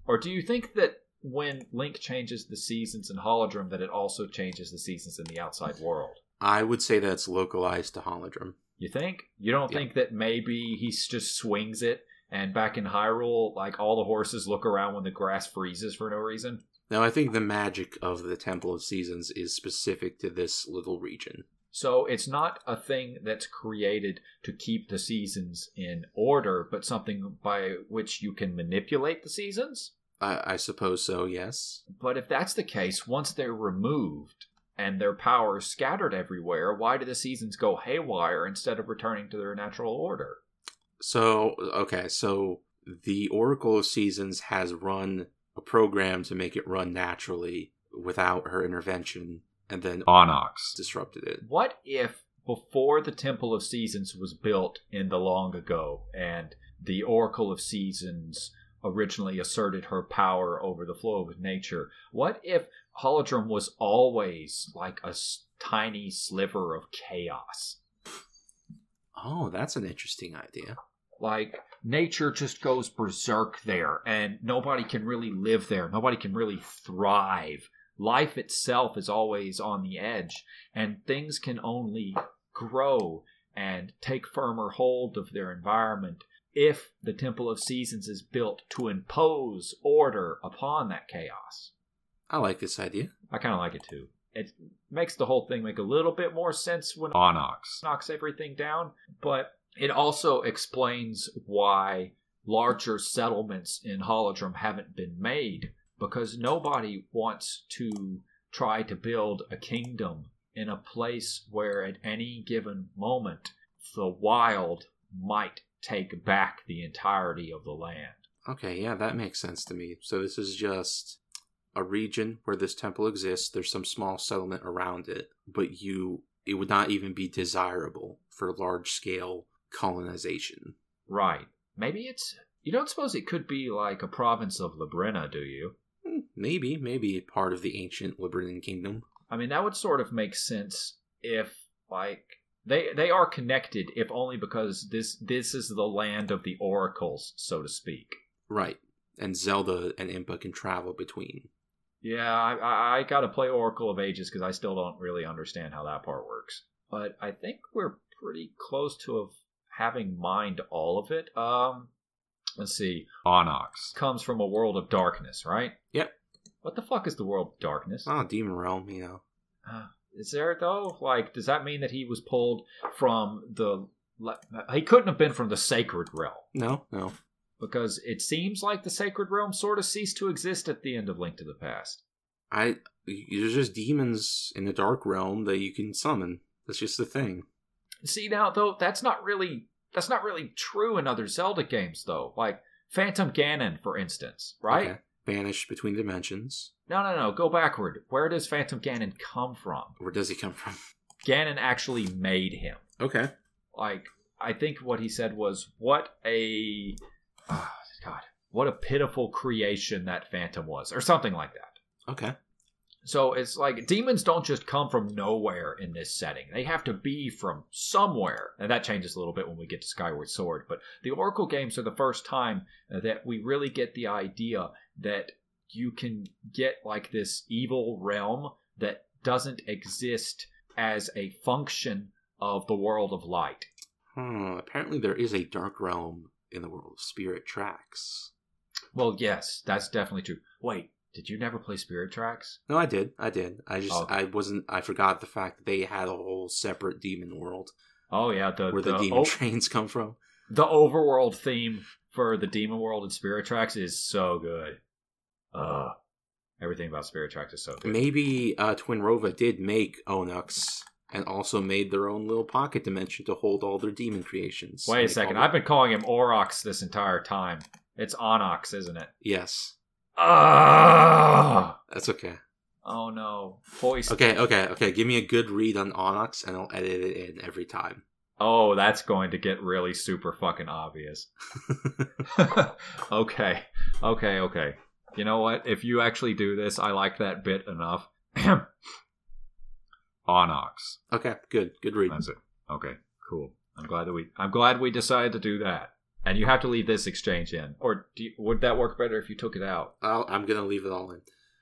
Or do you think that when Link changes the seasons in Holodrum that it also changes the seasons in the outside world? I would say that's localized to Holodrum. You think? You don't Yeah. think that maybe he just swings it and back in Hyrule, like all the horses look around when the grass freezes for no reason? Now, I think the magic of the Temple of Seasons is specific to this little region. So it's not a thing that's created to keep the seasons in order, but something by which you can manipulate the seasons? I, I suppose so, yes. But if that's the case, once they're removed and their power is scattered everywhere, why do the seasons go haywire instead of returning to their natural order? So, okay, so the Oracle of Seasons has run a program to make it run naturally without her intervention, and then Onox. disrupted it. What if before the Temple of Seasons was built in the long ago and the Oracle of Seasons originally asserted her power over the flow of nature, what if Holodrum was always like a s- tiny sliver of chaos? Oh, that's an interesting idea. Like nature just goes berserk there and nobody can really live there. Nobody can really thrive. Life itself is always on the edge and things can only grow and take firmer hold of their environment if the Temple of Seasons is built to impose order upon that chaos. I like this idea. I kind of like it too. It makes the whole thing make a little bit more sense when Onox. knocks everything down, but it also explains why larger settlements in Holodrum haven't been made because nobody wants to try to build a kingdom in a place where at any given moment the wild might take back the entirety of the land. Okay, yeah, that makes sense to me. So this is just a region where this temple exists. There's some small settlement around it, but you it would not even be desirable for large scale colonization. Right. Maybe it's you don't suppose it could be like a province of Labrina, do you? Hmm, Maybe, maybe part of the ancient Liberating Kingdom. I mean, that would sort of make sense if, like, they they are connected, if only because this this is the land of the oracles, so to speak. Right. And Zelda and Impa can travel between. Yeah, I, I, got to play Oracle of Ages because I still don't really understand how that part works. But I think we're pretty close to have, having mined all of it. Um, let's see. Onox comes from a world of darkness, right? Yep. What the fuck is the world of darkness? Oh, Demon Realm, you know. Uh, is there though? Like, does that mean that he was pulled from the? He couldn't have been from the sacred realm No, no. because it seems like the sacred realm sort of ceased to exist at the end of Link to the Past. I there's just demons in the dark realm that you can summon. That's just the thing. See now though, that's not really that's not really true in other Zelda games though. Like Phantom Ganon, for instance, right? Okay. Banished between dimensions. No, no, no. Go backward. Where does Phantom Ganon come from? Where does he come from? Ganon actually made him. Okay. like I think what he said was what a oh, god what a pitiful creation that phantom was or something like that Okay. So it's like demons don't just come from nowhere in this setting they have to be from somewhere and that changes a little bit when we get to skyward sword but the oracle games are the first time that we really get the idea that you can get like this evil realm that doesn't exist as a function of the world of light Hmm. Apparently, there is a dark realm in the world of spirit tracks. Well, yes, that's definitely true. Wait, did you never play Spirit Tracks? No, I did. I did. I just Oh. I wasn't. I forgot the fact that they had a whole separate demon world Oh yeah, the where the, the, demon o- trains come from. the overworld theme for the Demon World and Spirit Tracks is so good. Uh everything about Spirit Tracks is so good. Maybe uh, Twinrova did make Onox and also made their own little pocket dimension to hold all their demon creations. Wait a second, I've been calling him Orox this entire time. It's Onox, isn't it? Yes, Ah! That's okay. Oh no, voice. Okay, okay, okay. Give me a good read on Onox, and I'll edit it in every time. Oh, that's going to get really super fucking obvious. (laughs) (laughs) okay, okay, okay. You know what? If you actually do this, I like that bit enough. (clears throat) Onox. okay, good, good read. That's it. Okay, cool. I'm glad that we. I'm glad we decided to do that. And you have to leave this exchange in, or do you, would that work better if you took it out? I'll, I'm gonna leave it all in.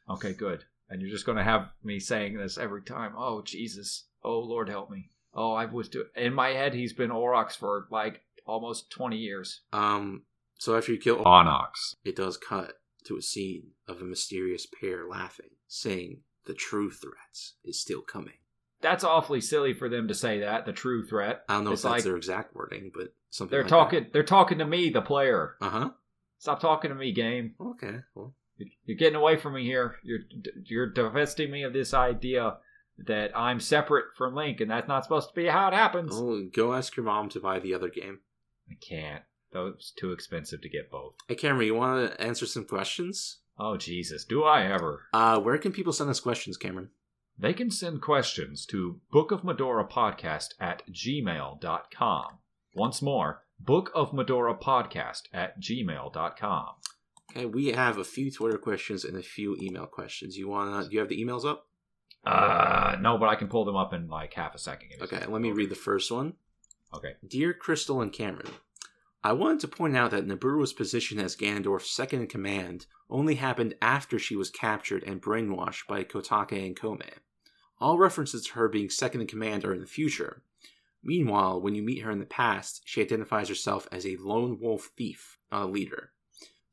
Okay, good. And you're just going to have me saying this every time. Oh Jesus! Oh Lord, help me! Oh, I was do- in my head. He's been Orox for like almost 20 years. Um, so after you kill Onox. it does cut to a scene of a mysterious pair laughing, saying the true threat is still coming. That's awfully silly for them to say that. The true threat. I don't know It's if that's like- their exact wording, but something. They're like talking. They're talking to me, the player. Uh huh. Stop talking to me, game. Okay. Well, You're- getting away from me here. You're you're divesting me of this idea that I'm separate from Link, and that's not supposed to be how it happens. well, go ask your mom to buy the other game. I can't. That was too expensive to get both. Hey, Cameron, you want to answer some questions? Oh Jesus, do I ever? Uh, where can people send us questions, Cameron? They can send questions to Book of Mudora Podcast at gmail.com. Once more, Book of Mudora Podcast at gmail.com. Okay, we have a few Twitter questions and a few email questions. You wanna? Do you have the emails up? Uh, no, but I can pull them up in like half a second. Give me a Okay, let me read the first one. Okay. Dear Crystal and Cameron, I wanted to point out that Nabooru's position as Ganondorf's second in command only happened after she was captured and brainwashed by Kotake and Kome. All references to her being second in command are in the future. Meanwhile, when you meet her in the past, she identifies herself as a lone wolf thief, not a leader.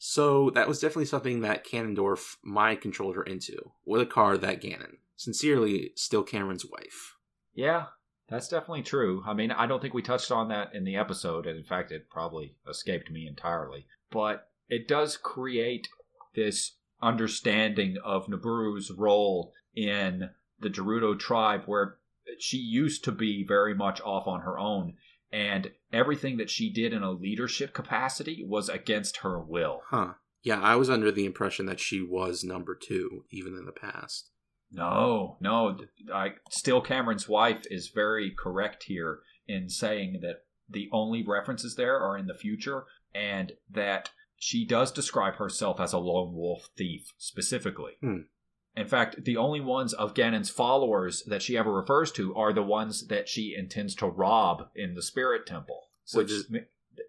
So that was definitely something that Ganondorf mind controlled her into. What a card that Ganon. Sincerely, still Cameron's wife. Yeah, that's definitely true. I mean, I don't think we touched on that in the episode, and in fact, it probably escaped me entirely. But it does create this understanding of Nabooru's role in the Gerudo tribe, where she used to be very much off on her own, and everything that she did in a leadership capacity was against her will. Huh. Yeah, I was under the impression that she was number two, even in the past. No, no. I, still, Cameron's wife is very correct here in saying that the only references there are in the future, and that she does describe herself as a lone wolf thief specifically. Hmm. In fact, the only ones of Ganon's followers that she ever refers to are the ones that she intends to rob in the Spirit Temple. So Which does-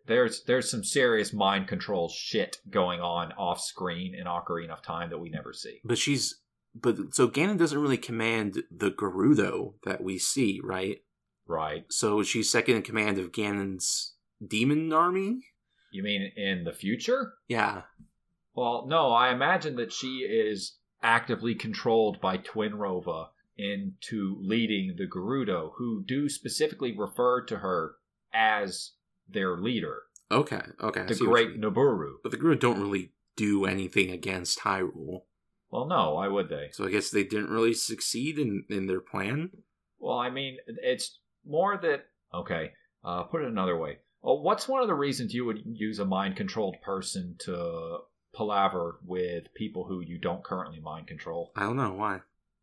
there's there's some serious mind control shit going on off screen in Ocarina of Time that we never see. But she's but so Ganon doesn't really command the Gerudo that we see, right? Right. So she's second in command of Ganon's demon army. You mean in the future? Yeah. Well, no, I imagine that she is actively controlled by Twinrova into leading the Gerudo, who do specifically refer to her as their leader, Okay. Okay. The see what you Great. Nabooru. But the Gerudo don't really do anything against Hyrule, Well, no, why would they? so I guess they didn't really succeed in in their plan. Well, I mean, it's more that. Okay, uh, put it another way. Well, what's one of the reasons you would use a mind controlled person to palaver with people who you don't currently mind control? I don't know why.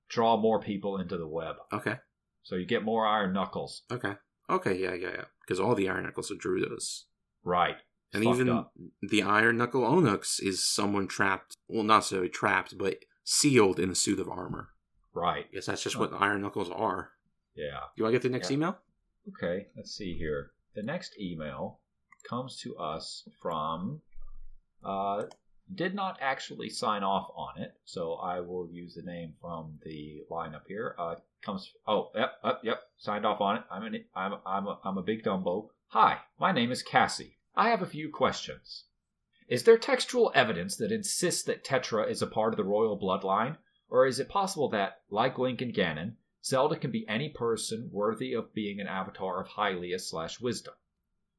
Draw more people into the web. Okay. So you get more iron knuckles. Okay. Okay. Yeah. Yeah. Yeah. Because all the Iron Knuckles are Gerudos. Right. And Fucked even up. the Iron Knuckle Onox is someone trapped, well, not necessarily trapped, but sealed in a suit of armor. Right. I guess that's just what Iron Knuckles are. Yeah. Do you want to get the next Yeah. email? Okay, let's see here. The next email comes to us from uh did not actually sign off on it, so I will use the name from the lineup here. Uh comes oh yep yep yep signed off on it. I'm an I'm I'm a, I'm a big Dumbo. Hi, my name is Cassie. I have a few questions. Is there textual evidence that insists that Tetra is a part of the royal bloodline, or is it possible that, like Link and Ganon, Zelda can be any person worthy of being an avatar of Hylia slash wisdom.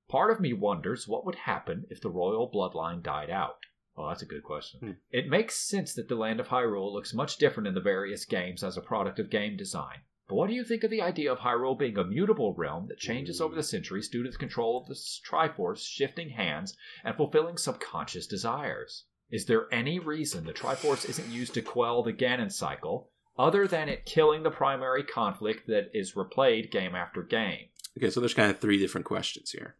Part of me wonders what would happen if the royal bloodline died out. Well, that's a good question. Hmm. It makes sense that the land of Hyrule looks much different in the various games as a product of game design. But what do you think of the idea of Hyrule being a mutable realm that changes over the centuries due to the control of the Triforce shifting hands and fulfilling subconscious desires? Is there any reason the Triforce isn't used to quell the Ganon cycle, other than it killing the primary conflict that is replayed game after game? Okay, so there's kind of three different questions here.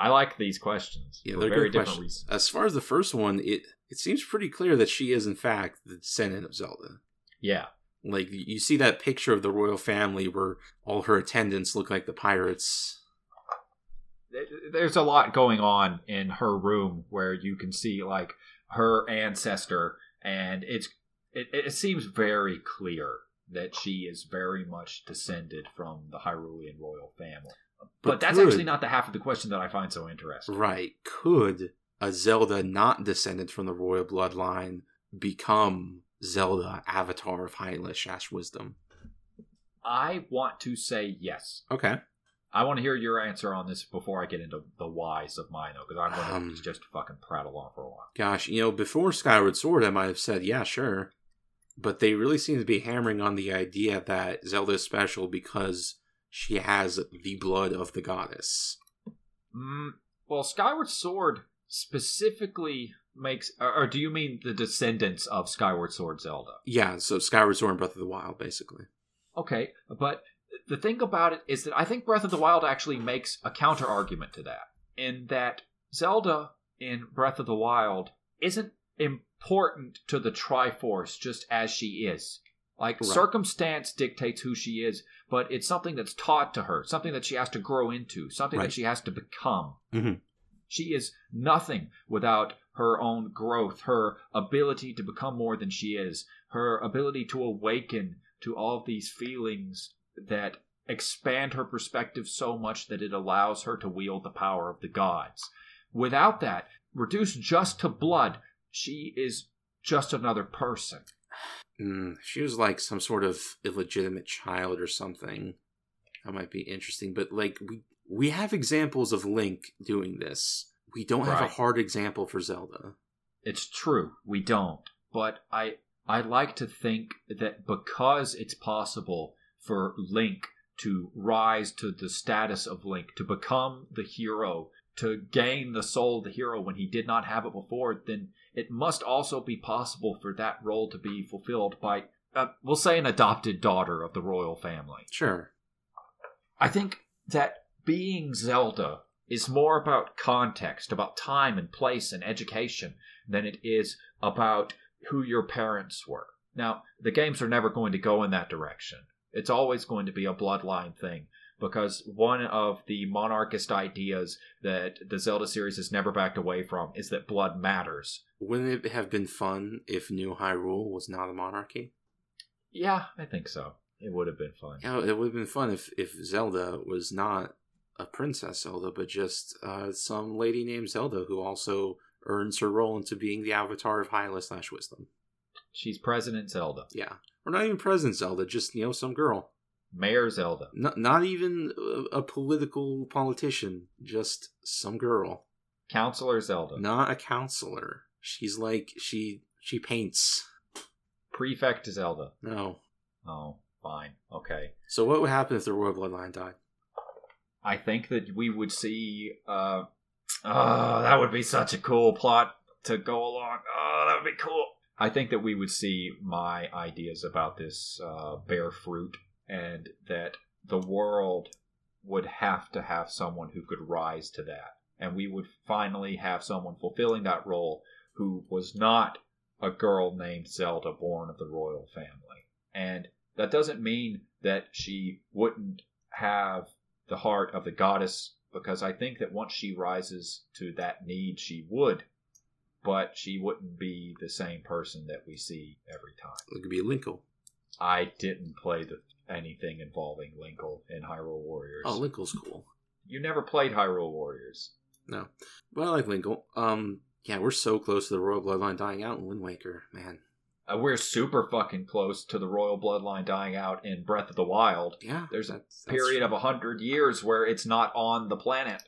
I like these questions Yeah, they're very good different questions. reasons. As far as the first one, it it seems pretty clear that she is in fact the descendant of Zelda. Yeah, Like you see that picture of the royal family where all her attendants look like the pirates. there's a lot going on in her room where you can see like her ancestor, and it's it, it seems very clear that she is very much descended from the Hyrulean royal family. But, that's could- actually not the half of the question that I find so interesting. right. Could a Zelda not descended from the royal bloodline become Zelda, Avatar of Hylia slash Wisdom? I want to say yes. Okay. I want to hear your answer on this before I get into the whys of mine, though, because I'm going to Um, just fucking prattle on for a while. Gosh, you know, before Skyward Sword, I might have said, yeah, sure. But they really seem to be hammering on the idea that Zelda is special because she has the blood of the goddess. Mm, well, Skyward Sword specifically makes, or, or do you mean the descendants of Skyward Sword Zelda? Yeah, so Skyward Sword and Breath of the Wild, basically. Okay, but the thing about it is that I think Breath of the Wild actually makes a counter argument to that, in that Zelda in Breath of the Wild isn't important to the Triforce just as she is. Like Right. circumstance dictates who she is, but it's something that's taught to her, something that she has to grow into, something Right. that she has to become. Mhm. She is nothing without her own growth, her ability to become more than she is, her ability to awaken to all of these feelings that expand her perspective so much that it allows her to wield the power of the gods. Without that, reduced just to blood, she is just another person. Mm, she was like some sort of illegitimate child or something. That might be interesting. But like we we have examples of Link doing this. We don't have a hard example for Zelda. It's true, we don't. But I I like to think that because it's possible for Link to rise to the status of Link, to become the hero, to gain the soul of the hero when he did not have it before, then it must also be possible for that role to be fulfilled by, uh, we'll say, an adopted daughter of the royal family. Sure. I think that being Zelda is more about context, about time and place and education, than it is about who your parents were. Now, the games are never going to go in that direction. It's always going to be a bloodline thing because one of the monarchist ideas that the Zelda series has never backed away from is that blood matters. Wouldn't it have been fun if New Hyrule was not a monarchy? Yeah, I think so. It would have been fun. Yeah, it would have been fun if if Zelda was not a princess Zelda, but just uh, some lady named Zelda who also earns her role into being the avatar of Hylia slash Wisdom. She's President Zelda. Yeah, or not even President Zelda, just you know some girl. Mayor Zelda. Not not even a, political politician, just some girl. Counselor Zelda. Not a counselor. She's like she she paints. Prefect Zelda. No. Oh, fine. Okay. So what would happen if the royal bloodline died? I think that we would see. Uh, oh, that would be such a cool plot to go along. Oh, that would be cool. I think that we would see my ideas about this uh, bear fruit, and that the world would have to have someone who could rise to that, and we would finally have someone fulfilling that role who was not a girl named Zelda born of the royal family. And that doesn't mean that she wouldn't have the heart of the goddess because I think that once she rises to that need, she would, but she wouldn't be the same person that we see every time. It could be Linkle. I didn't play the anything involving Linkle in Hyrule Warriors. Oh, Linkle's cool. You never played Hyrule Warriors. No, but I like Linkle. Um, yeah, we're so close to the royal bloodline dying out in Wind Waker, man. Uh, we're super fucking close to the royal bloodline dying out in Breath of the Wild. Yeah, There's a that's- that's period of a hundred years where it's not on the planet.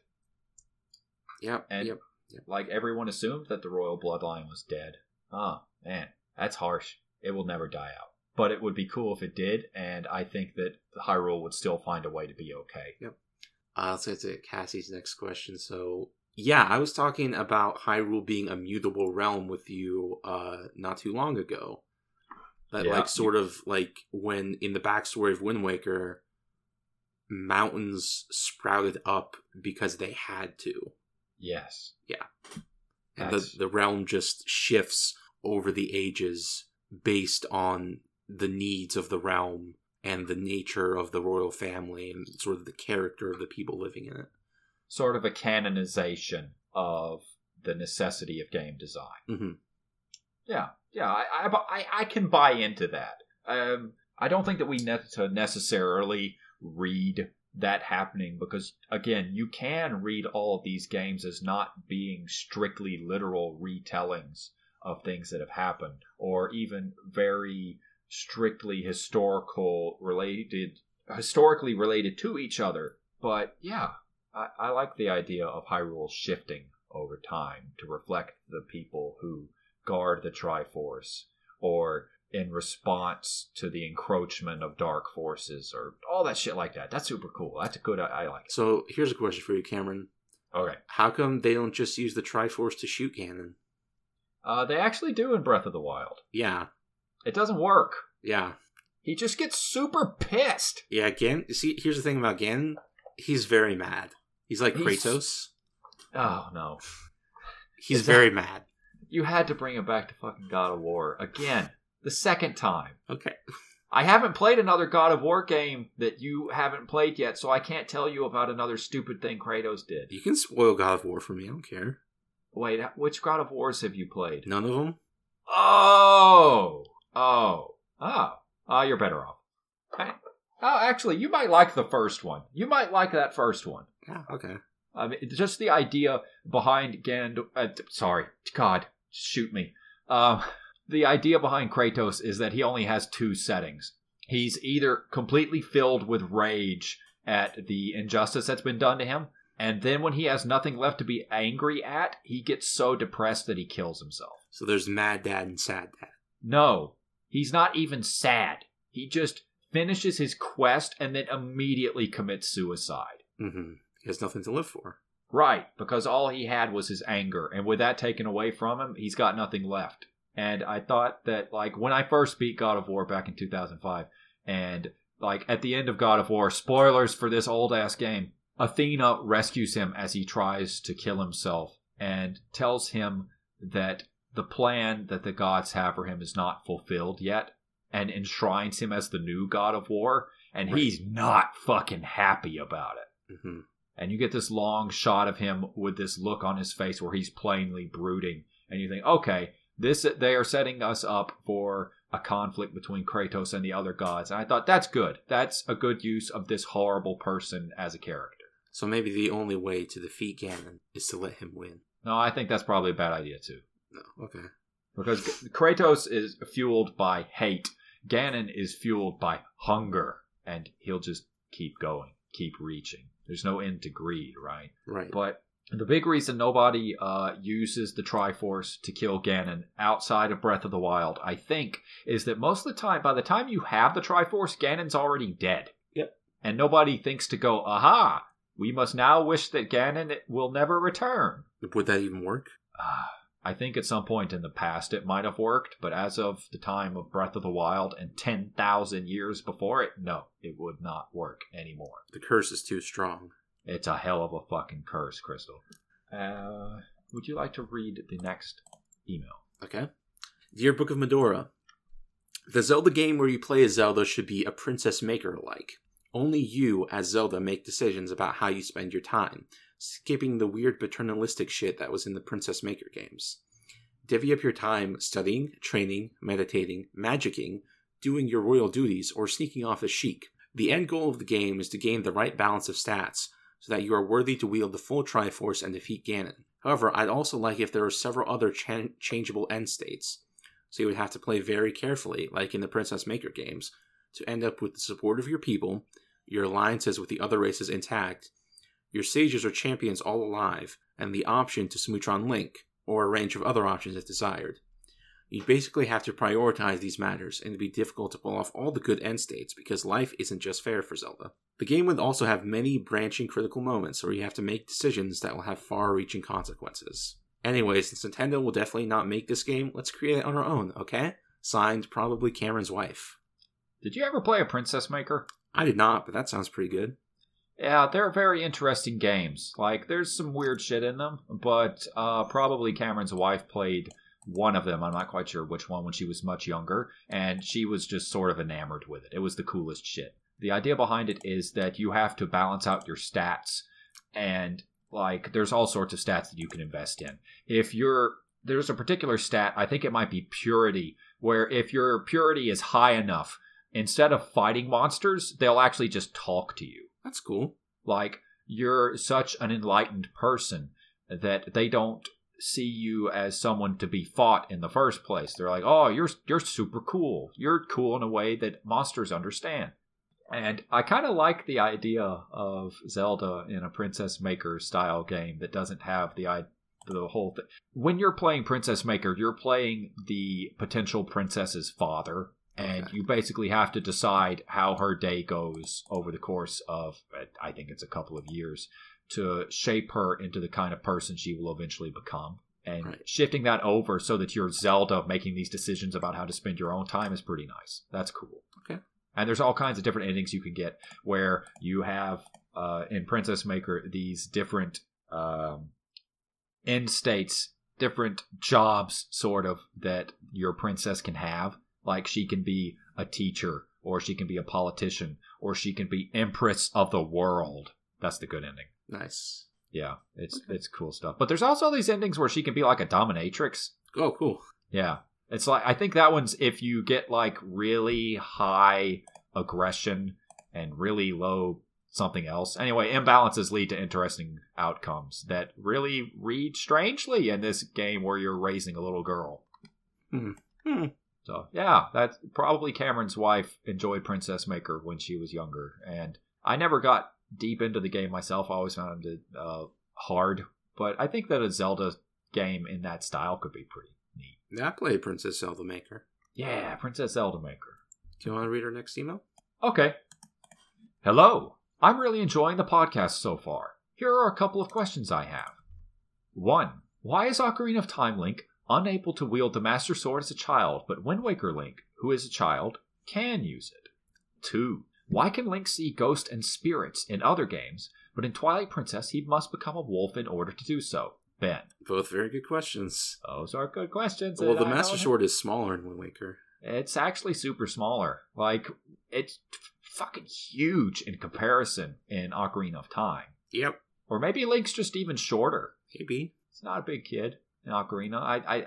Yep, and- yep. Like everyone assumed that the royal bloodline was dead. Oh man, that's harsh. It will never die out. But it would be cool if it did, and I think that Hyrule would still find a way to be okay. Yep. Uh, let's get to Cassie's next question. So, yeah, I was talking about Hyrule being a mutable realm with you uh, not too long ago. That, Yeah. like, sort of like when in the backstory of Wind Waker, mountains sprouted up because they had to. Yes. Yeah. And That's- the, the realm just shifts over the ages based on the needs of the realm and the nature of the royal family and sort of the character of the people living in it. Sort of a canonization of the necessity of game design. hmm Yeah, yeah, I, I, I, I can buy into that. Um, I don't think that we need to necessarily read that happening because, again, you can read all of these games as not being strictly literal retellings of things that have happened, or even very strictly historical related, historically related to each other. But yeah, I, I like the idea of Hyrule shifting over time to reflect the people who guard the Triforce, or in response to the encroachment of dark forces, or all that shit like that. That's super cool. That's a good. I, I like it. So here's a question for you, Cameron. Okay. How come they don't just use the Triforce to shoot Ganon? Uh, they actually do in Breath of the Wild. Yeah, It doesn't work. yeah, He just gets super pissed. yeah. Gan. See, here's the thing about Ganon. He's very mad. He's like He's- Kratos. Oh no! He's that- very mad. You had to bring him back to fucking God of War again, the second time. Okay. I haven't played another God of War game that you haven't played yet, so I can't tell you about another stupid thing Kratos did. You can spoil God of War for me. I don't care. Wait, which God of Wars have you played? None of them. Oh, oh, oh, oh, you're better off. I- oh, actually, you might like the first one. You might like that first one. Yeah. Okay. I mean, just the idea behind Gand. Uh, sorry, God, shoot me. Uh, the idea behind Kratos is that he only has two settings. He's either completely filled with rage at the injustice that's been done to him, and then when he has nothing left to be angry at, he gets so depressed that he kills himself. So there's Mad Dad and Sad Dad. No, he's not even sad. He just finishes his quest and then immediately commits suicide. Mm-hmm. He has nothing to live for. Right, because all he had was his anger, and with that taken away from him, he's got nothing left. And I thought that, like, when I first beat God of War back in 2005, and, like, at the end of God of War, spoilers for this old ass game, Athena rescues him as he tries to kill himself and tells him that the plan that the gods have for him is not fulfilled yet, and enshrines him as the new God of War, and Right. he's not fucking happy about it hmm and you get this long shot of him with this look on his face where he's plainly brooding and you think okay this they are setting us up for a conflict between Kratos and the other gods. And I thought that's good. That's a good use of this horrible person as a character. So maybe the only way to defeat Ganon is to let him win. No, I think that's probably a bad idea too. No, okay. Because Kratos is fueled by hate, Ganon is fueled by hunger, and he'll just keep going, keep reaching. There's no end to greed, right? Right. But the big reason nobody uh, uses the Triforce to kill Ganon outside of Breath of the Wild, I think, is that most of the time, by the time you have the Triforce, Ganon's already dead. Yep. And nobody thinks to go, aha, we must now wish that Ganon will never return. Would that even work? Ah, I think at some point in the past it might have worked, but as of the time of Breath of the Wild and 10,000 years before it, no, it would not work anymore. The curse is too strong. It's a hell of a fucking curse, Crystal. Uh, would you like to read the next email? Okay. Dear Book of Mudora, the Zelda game where you play as Zelda should be a Princess Maker like. Only you, as Zelda, make decisions about how you spend your time, skipping the weird paternalistic shit that was in the Princess Maker games. Divvy up your time studying, training, meditating, magicking, doing your royal duties, or sneaking off as Sheik. The end goal of the game is to gain the right balance of stats so that you are worthy to wield the full Triforce and defeat Ganon. However, I'd also like if there were several other cha- changeable end states, so you would have to play very carefully, like in the Princess Maker games, to end up with the support of your people, your alliances with the other races intact, your sages or champions all alive, and the option to smooch on Link, or a range of other options if desired. You basically have to prioritize these matters, and it'd be difficult to pull off all the good end states because life isn't just fair for Zelda. The game would also have many branching critical moments where you have to make decisions that will have far reaching consequences. Anyways, since Nintendo will definitely not make this game, let's create it on our own, okay? Signed, probably Cameron's wife. Did you ever play a Princess Maker? I did not, but that sounds pretty good. Yeah, they're very interesting games. Like, there's some weird shit in them, but uh, probably Cameron's wife played one of them. I'm not quite sure which one when she was much younger, and she was just sort of enamored with it. It was the coolest shit. The idea behind it is that you have to balance out your stats, and like, there's all sorts of stats that you can invest in. If you're there's a particular stat, I think it might be purity, where if your purity is high enough, instead of fighting monsters, they'll actually just talk to you. That's cool. Like you're such an enlightened person that they don't see you as someone to be fought in the first place. They're like, "Oh, you're you're super cool. You're cool in a way that monsters understand." And I kind of like the idea of Zelda in a Princess Maker style game that doesn't have the the whole thing. When you're playing Princess Maker, you're playing the potential princess's father, and Okay. you basically have to decide how her day goes over the course of I think it's a couple of years to shape her into the kind of person she will eventually become. And Right. shifting that over so that you're Zelda making these decisions about how to spend your own time is pretty nice. That's cool. Okay. And there's all kinds of different endings you can get where you have uh, in Princess Maker these different um, end states, different jobs, sort of, that your princess can have. Like she can be a teacher, or she can be a politician, or she can be Empress of the World. That's the good ending. Nice. Yeah, it's Okay. it's cool stuff. But there's also these endings where she can be like a dominatrix. Oh, cool. Yeah. It's like I think that one's if you get like really high aggression and really low something else. Anyway, imbalances lead to interesting outcomes that really read strangely in this game where you're raising a little girl. Hmm. So yeah, that's probably Cameron's wife enjoyed Princess Maker when she was younger, and I never got deep into the game myself. I always found it uh, hard, but I think that a Zelda game in that style could be pretty neat. Yeah, I played Princess Zelda Maker. Yeah, Princess Zelda Maker. Do you want to read our next email? Okay. Hello. I'm really enjoying the podcast so far. Here are a couple of questions I have. 1. Why is Ocarina of Time Link unable to wield the Master Sword as a child, but Wind Waker Link, who is a child, can use it? 2. Why can Link see ghosts and spirits in other games, but in Twilight Princess he must become a wolf in order to do so? Ben. Both very good questions. Those are good questions. Well, the I Master Sword is smaller in Wind Waker. It's actually super smaller. Like it's fucking huge in comparison in Ocarina of Time. Yep. Or maybe Link's just even shorter. Maybe. He's not a big kid in Ocarina. I, I, I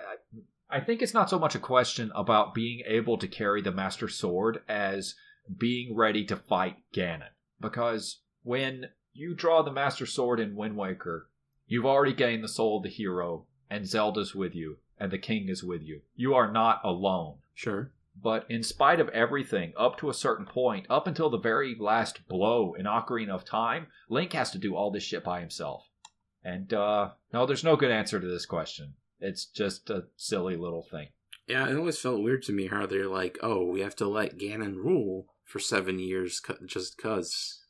I think it's not so much a question about being able to carry the Master Sword as being ready to fight Ganon. Because when you draw the Master Sword in Wind Waker, you've already gained the soul of the hero, and Zelda's with you, and the king is with you. You are not alone. Sure. But in spite of everything, up to a certain point, up until the very last blow in Ocarina of Time, Link has to do all this shit by himself. And, uh, no, there's no good answer to this question. It's just a silly little thing. Yeah, it always felt weird to me how they're like, oh, we have to let Ganon rule for seven years cu- just cuz.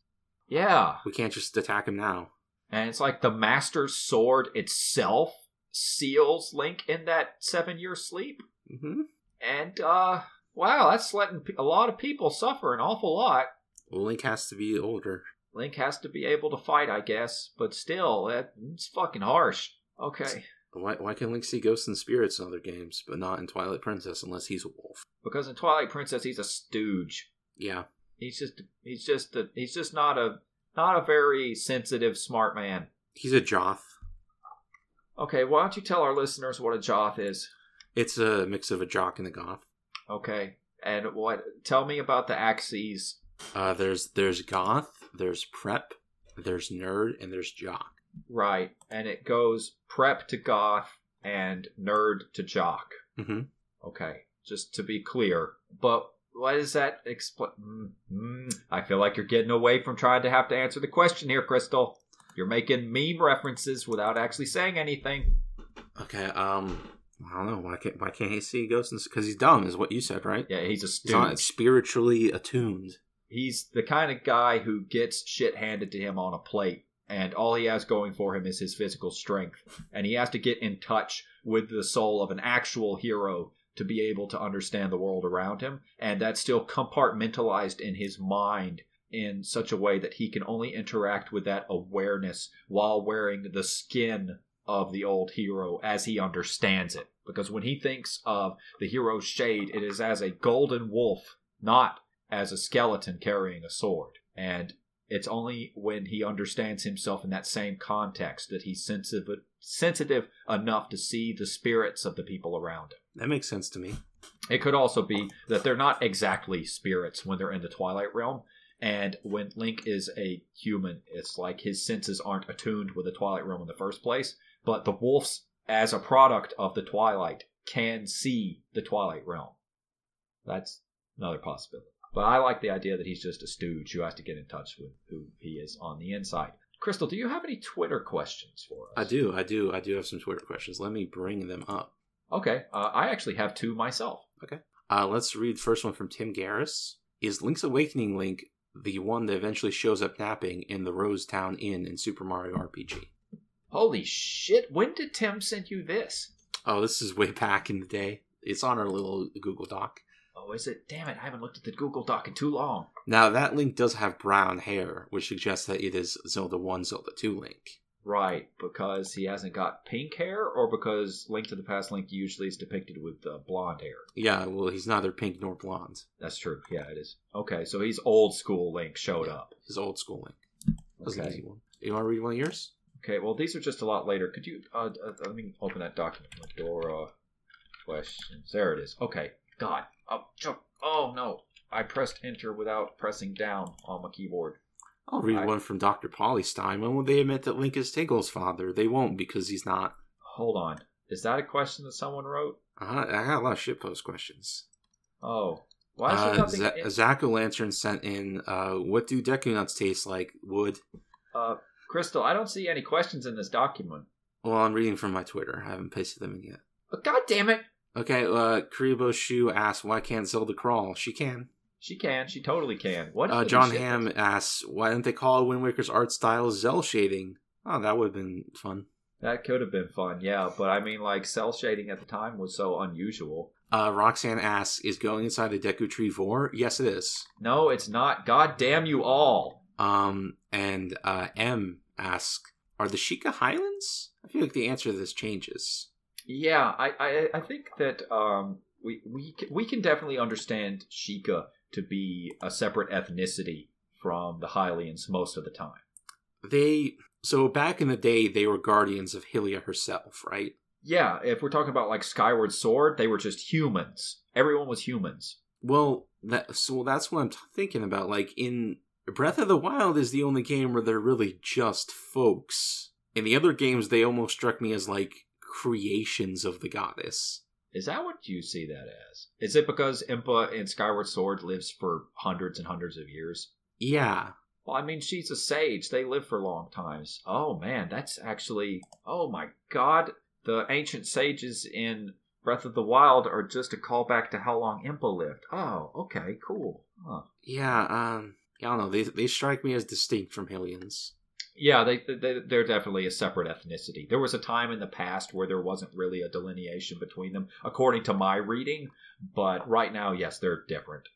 Yeah. We can't just attack him now. And it's like the Master Sword itself seals Link in that seven year sleep. hmm And, uh, wow, that's letting a lot of people suffer an awful lot. Link has to be older. Link has to be able to fight, I guess, but still, that, it's fucking harsh. Okay. Why, why can Link see ghosts and spirits in other games, but not in Twilight Princess unless he's a wolf? Because in Twilight Princess, he's a stooge. Yeah. He's just, he's just, a, he's just not a, not a very sensitive, smart man. He's a Joth. Okay, why don't you tell our listeners what a Joth is? It's a mix of a jock and a goth. Okay, and what? Tell me about the axes. Uh, there's there's goth, there's prep, there's nerd, and there's jock. Right, and it goes prep to goth and nerd to jock. hmm Okay, just to be clear. But what does that explain? Mm, mm, I feel like you're getting away from trying to have to answer the question here, Crystal. You're making meme references without actually saying anything. Okay. Um, I don't know why can't why can't he see ghosts? Because he's dumb, is what you said, right? Yeah, he's a He's not spiritually attuned. He's the kind of guy who gets shit handed to him on a plate, and all he has going for him is his physical strength. And he has to get in touch with the soul of an actual hero to be able to understand the world around him. And that's still compartmentalized in his mind in such a way that he can only interact with that awareness while wearing the skin of the old hero as he understands it. Because when he thinks of the hero's shade, it is as a golden wolf, not as a skeleton carrying a sword. And it's only when he understands himself in that same context that he's sensitive sensitive enough to see the spirits of the people around him. That makes sense to me. It could also be that they're not exactly spirits when they're in the Twilight Realm. And when Link is a human, it's like his senses aren't attuned with the Twilight Realm in the first place. But the wolves, as a product of the Twilight, can see the Twilight Realm. That's another possibility. But I like the idea that he's just a stooge who has to get in touch with who he is on the inside. Crystal, do you have any Twitter questions for us? I do, I do, I do have some Twitter questions. Let me bring them up. Okay, uh, I actually have two myself. Okay, uh, let's read first one from Tim Garris. Is Link's Awakening Link the one that eventually shows up napping in the Rose Town Inn in Super Mario RPG? Holy shit! When did Tim send you this? Oh, this is way back in the day. It's on our little Google Doc. Oh, is it? Damn it! I haven't looked at the Google Doc in too long. Now, that Link does have brown hair, which suggests that it is Zelda 1, Zelda 2 Link. Right, because he hasn't got pink hair, or because Link to the Past Link usually is depicted with uh, blonde hair. Yeah, well, he's neither pink nor blonde. That's true. Yeah, it is. Okay, so he's old school Link showed Yeah. up. His old school Link. That was an easy one. You want to read one of yours? Okay, well, these are just a lot later. Could you, uh, uh, let me open that document. Mudora questions. There it is. Okay. God. Oh, oh no. I pressed enter without pressing down on my keyboard. I'll read I- one from Dr. Polystein. When will they admit that Link is Tingle's father? They won't because he's not. Hold on. Is that a question that someone wrote? Uh, I got a lot of shitpost questions. Oh. Why is Uh, nothing Z- in- Lantern sent in, uh, what do Deku Nuts taste like? Wood. Uh, Crystal, I don't see any questions in this document. Well, I'm reading from my Twitter. I haven't pasted them in yet. But God damn it! Okay, uh, Kuribo Shu asks, why can't Zelda crawl? She can. She can. She totally can. What? Uh, John Hamm asks, why didn't they call Wind Waker's art style Zell shading? Oh, that would have been fun. That could have been fun, yeah. But I mean, like, cell shading at the time was so unusual. Uh, Roxanne asks, is going inside the Deku Tree Vor? Yes, it is. No, it's not. God damn you all. Um, and uh, M asks, are the Sheikah Hylians? I feel like the answer to this changes. Yeah, I, I, I think that um, we we can, we can definitely understand Sheikah to be a separate ethnicity from the Hylians most of the time. They so back in the day they were guardians of Hylia herself, right? Yeah, if we're talking about like Skyward Sword, they were just humans. Everyone was humans. Well, that so that's what I'm t- thinking about. Like in Breath of the Wild is the only game where they're really just folks. In the other games, they almost struck me as like creations of the goddess. Is that what you see that as? Is it because Impa in Skyward Sword lives for hundreds and hundreds of years? Yeah, Well, I mean, she's a sage. They live for long times. Oh man, that's actually. Oh my god, the ancient sages in Breath of the Wild are just a callback to how long Impa lived. Oh, okay, cool. Huh. yeah. Um, I don't know. They they strike me as distinct from Hylians. Yeah, they, they they're definitely a separate ethnicity. There was a time in the past where there wasn't really a delineation between them, according to my reading. But right now, yes, they're different.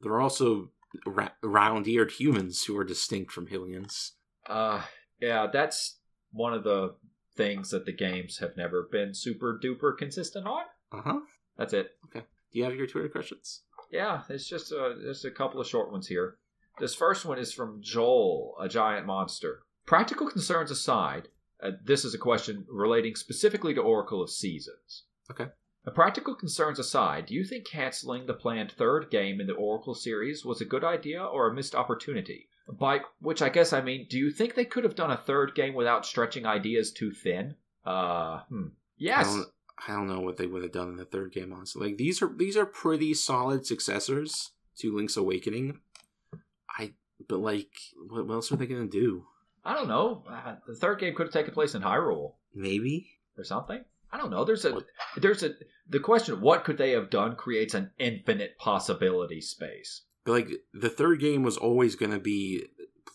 There are also ra- round-eared humans who are distinct from Hylians. Uh, yeah, that's one of the things that the games have never been super duper consistent on. Uh huh. That's it. Okay. Do you have your Twitter questions? Yeah, it's just a, just a couple of short ones here. This first one is from Joel, a giant monster. Practical concerns aside, uh, this is a question relating specifically to Oracle of Seasons. Okay. Uh, practical concerns aside, do you think canceling the planned third game in the Oracle series was a good idea or a missed opportunity? By which I guess I mean, do you think they could have done a third game without stretching ideas too thin? Uh, hmm. Yes. I don't, I don't know what they would have done in the third game. Honestly, like these are these are pretty solid successors to Link's Awakening. I but like, what, what else are they gonna do? I don't know. Uh, the third game could have taken place in Hyrule. Maybe or something. I don't know. There's a there's a the question what could they have done creates an infinite possibility space. Like the third game was always going to be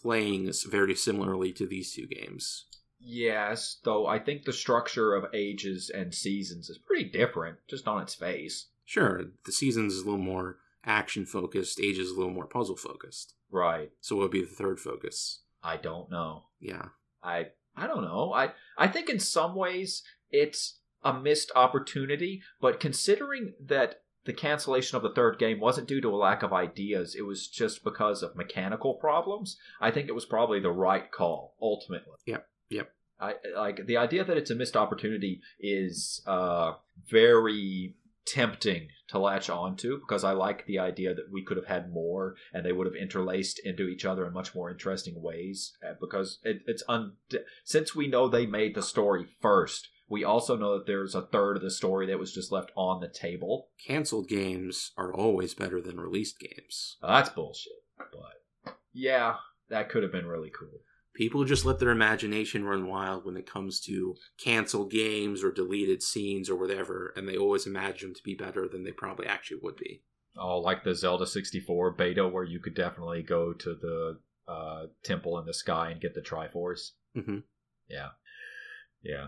playing very similarly to these two games. Yes, though I think the structure of ages and seasons is pretty different just on its face. Sure, the seasons is a little more action focused, ages is a little more puzzle focused. Right. So what would be the third focus? I don't know. Yeah, I I don't know. I I think in some ways it's a missed opportunity, but considering that the cancellation of the third game wasn't due to a lack of ideas, it was just because of mechanical problems. I think it was probably the right call ultimately. Yep, yep. I like the idea that it's a missed opportunity is uh very tempting to latch onto because I like the idea that we could have had more and they would have interlaced into each other in much more interesting ways uh, because it, it's un since we know they made the story first we also know that there's a third of the story that was just left on the table canceled games are always better than released games. Uh, that's bullshit but yeah that could have been really cool People just let their imagination run wild when it comes to canceled games or deleted scenes or whatever, and they always imagine them to be better than they probably actually would be. Oh, like the Zelda 64 beta where you could definitely go to the uh, temple in the sky and get the Triforce. hmm Yeah. Yeah.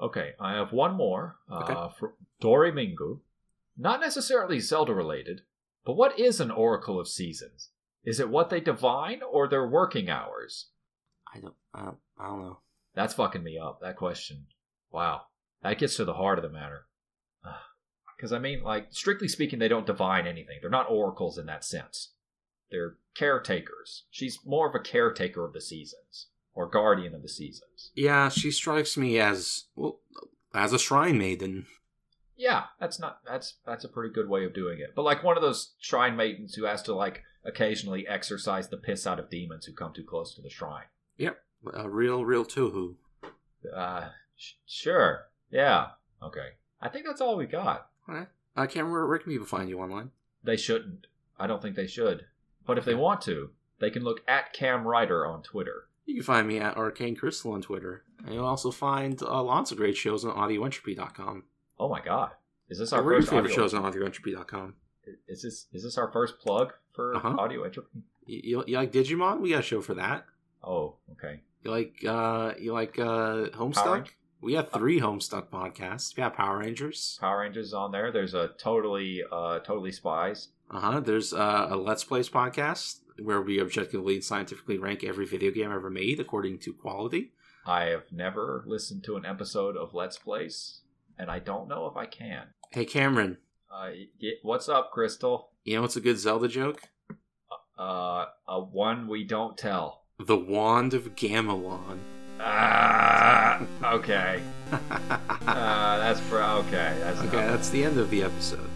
Okay, I have one more uh, Okay. from Dory Mingu. Not necessarily Zelda related, but what is an Oracle of Seasons? Is it what they divine or their working hours? I don't. Uh, I don't know. That's fucking me up, that question. Wow. That gets to the heart of the matter. Because, I mean, like, strictly speaking, they don't divine anything. They're not oracles in that sense. They're caretakers. She's more of a caretaker of the seasons, or guardian of the seasons. Yeah, she strikes me as well as a shrine maiden. Yeah, that's not that's that's a pretty good way of doing it. But like one of those shrine maidens who has to like occasionally exorcise the piss out of demons who come too close to the shrine. Yep, a real, real Touhou. Uh, sh- sure. Yeah. Okay. I think that's all we got. Alright. Uh, Cameron, where, where can people find you online? They shouldn't. I don't think they should. But if they want to, they can look at Cam Ryder on Twitter. You can find me at Arcane Crystal on Twitter. And you'll also find uh, lots of great shows on audioentropy.com. Oh my god. Is this Our first favorite audio? shows on audioentropy.com. Is this is this our first plug for Uh-huh. audio entropy? You, you, you like Digimon? We got a show for that. Oh, okay. You like uh you like uh Homestuck? We have three Homestuck podcasts. We have Power Rangers. Power Rangers on there. There's a totally uh totally spies. Uh huh. There's uh, a Let's Plays podcast where we objectively and scientifically rank every video game ever made according to quality. I have never listened to an episode of Let's Plays, and I don't know if I can. Hey Cameron, Uh, what's up, Crystal? you know what's a good Zelda joke? Uh, a one we don't tell. The Wand of Gamelon. Ah, okay. Uh, (laughs) That's for okay. That's Okay, that's the end of the episode.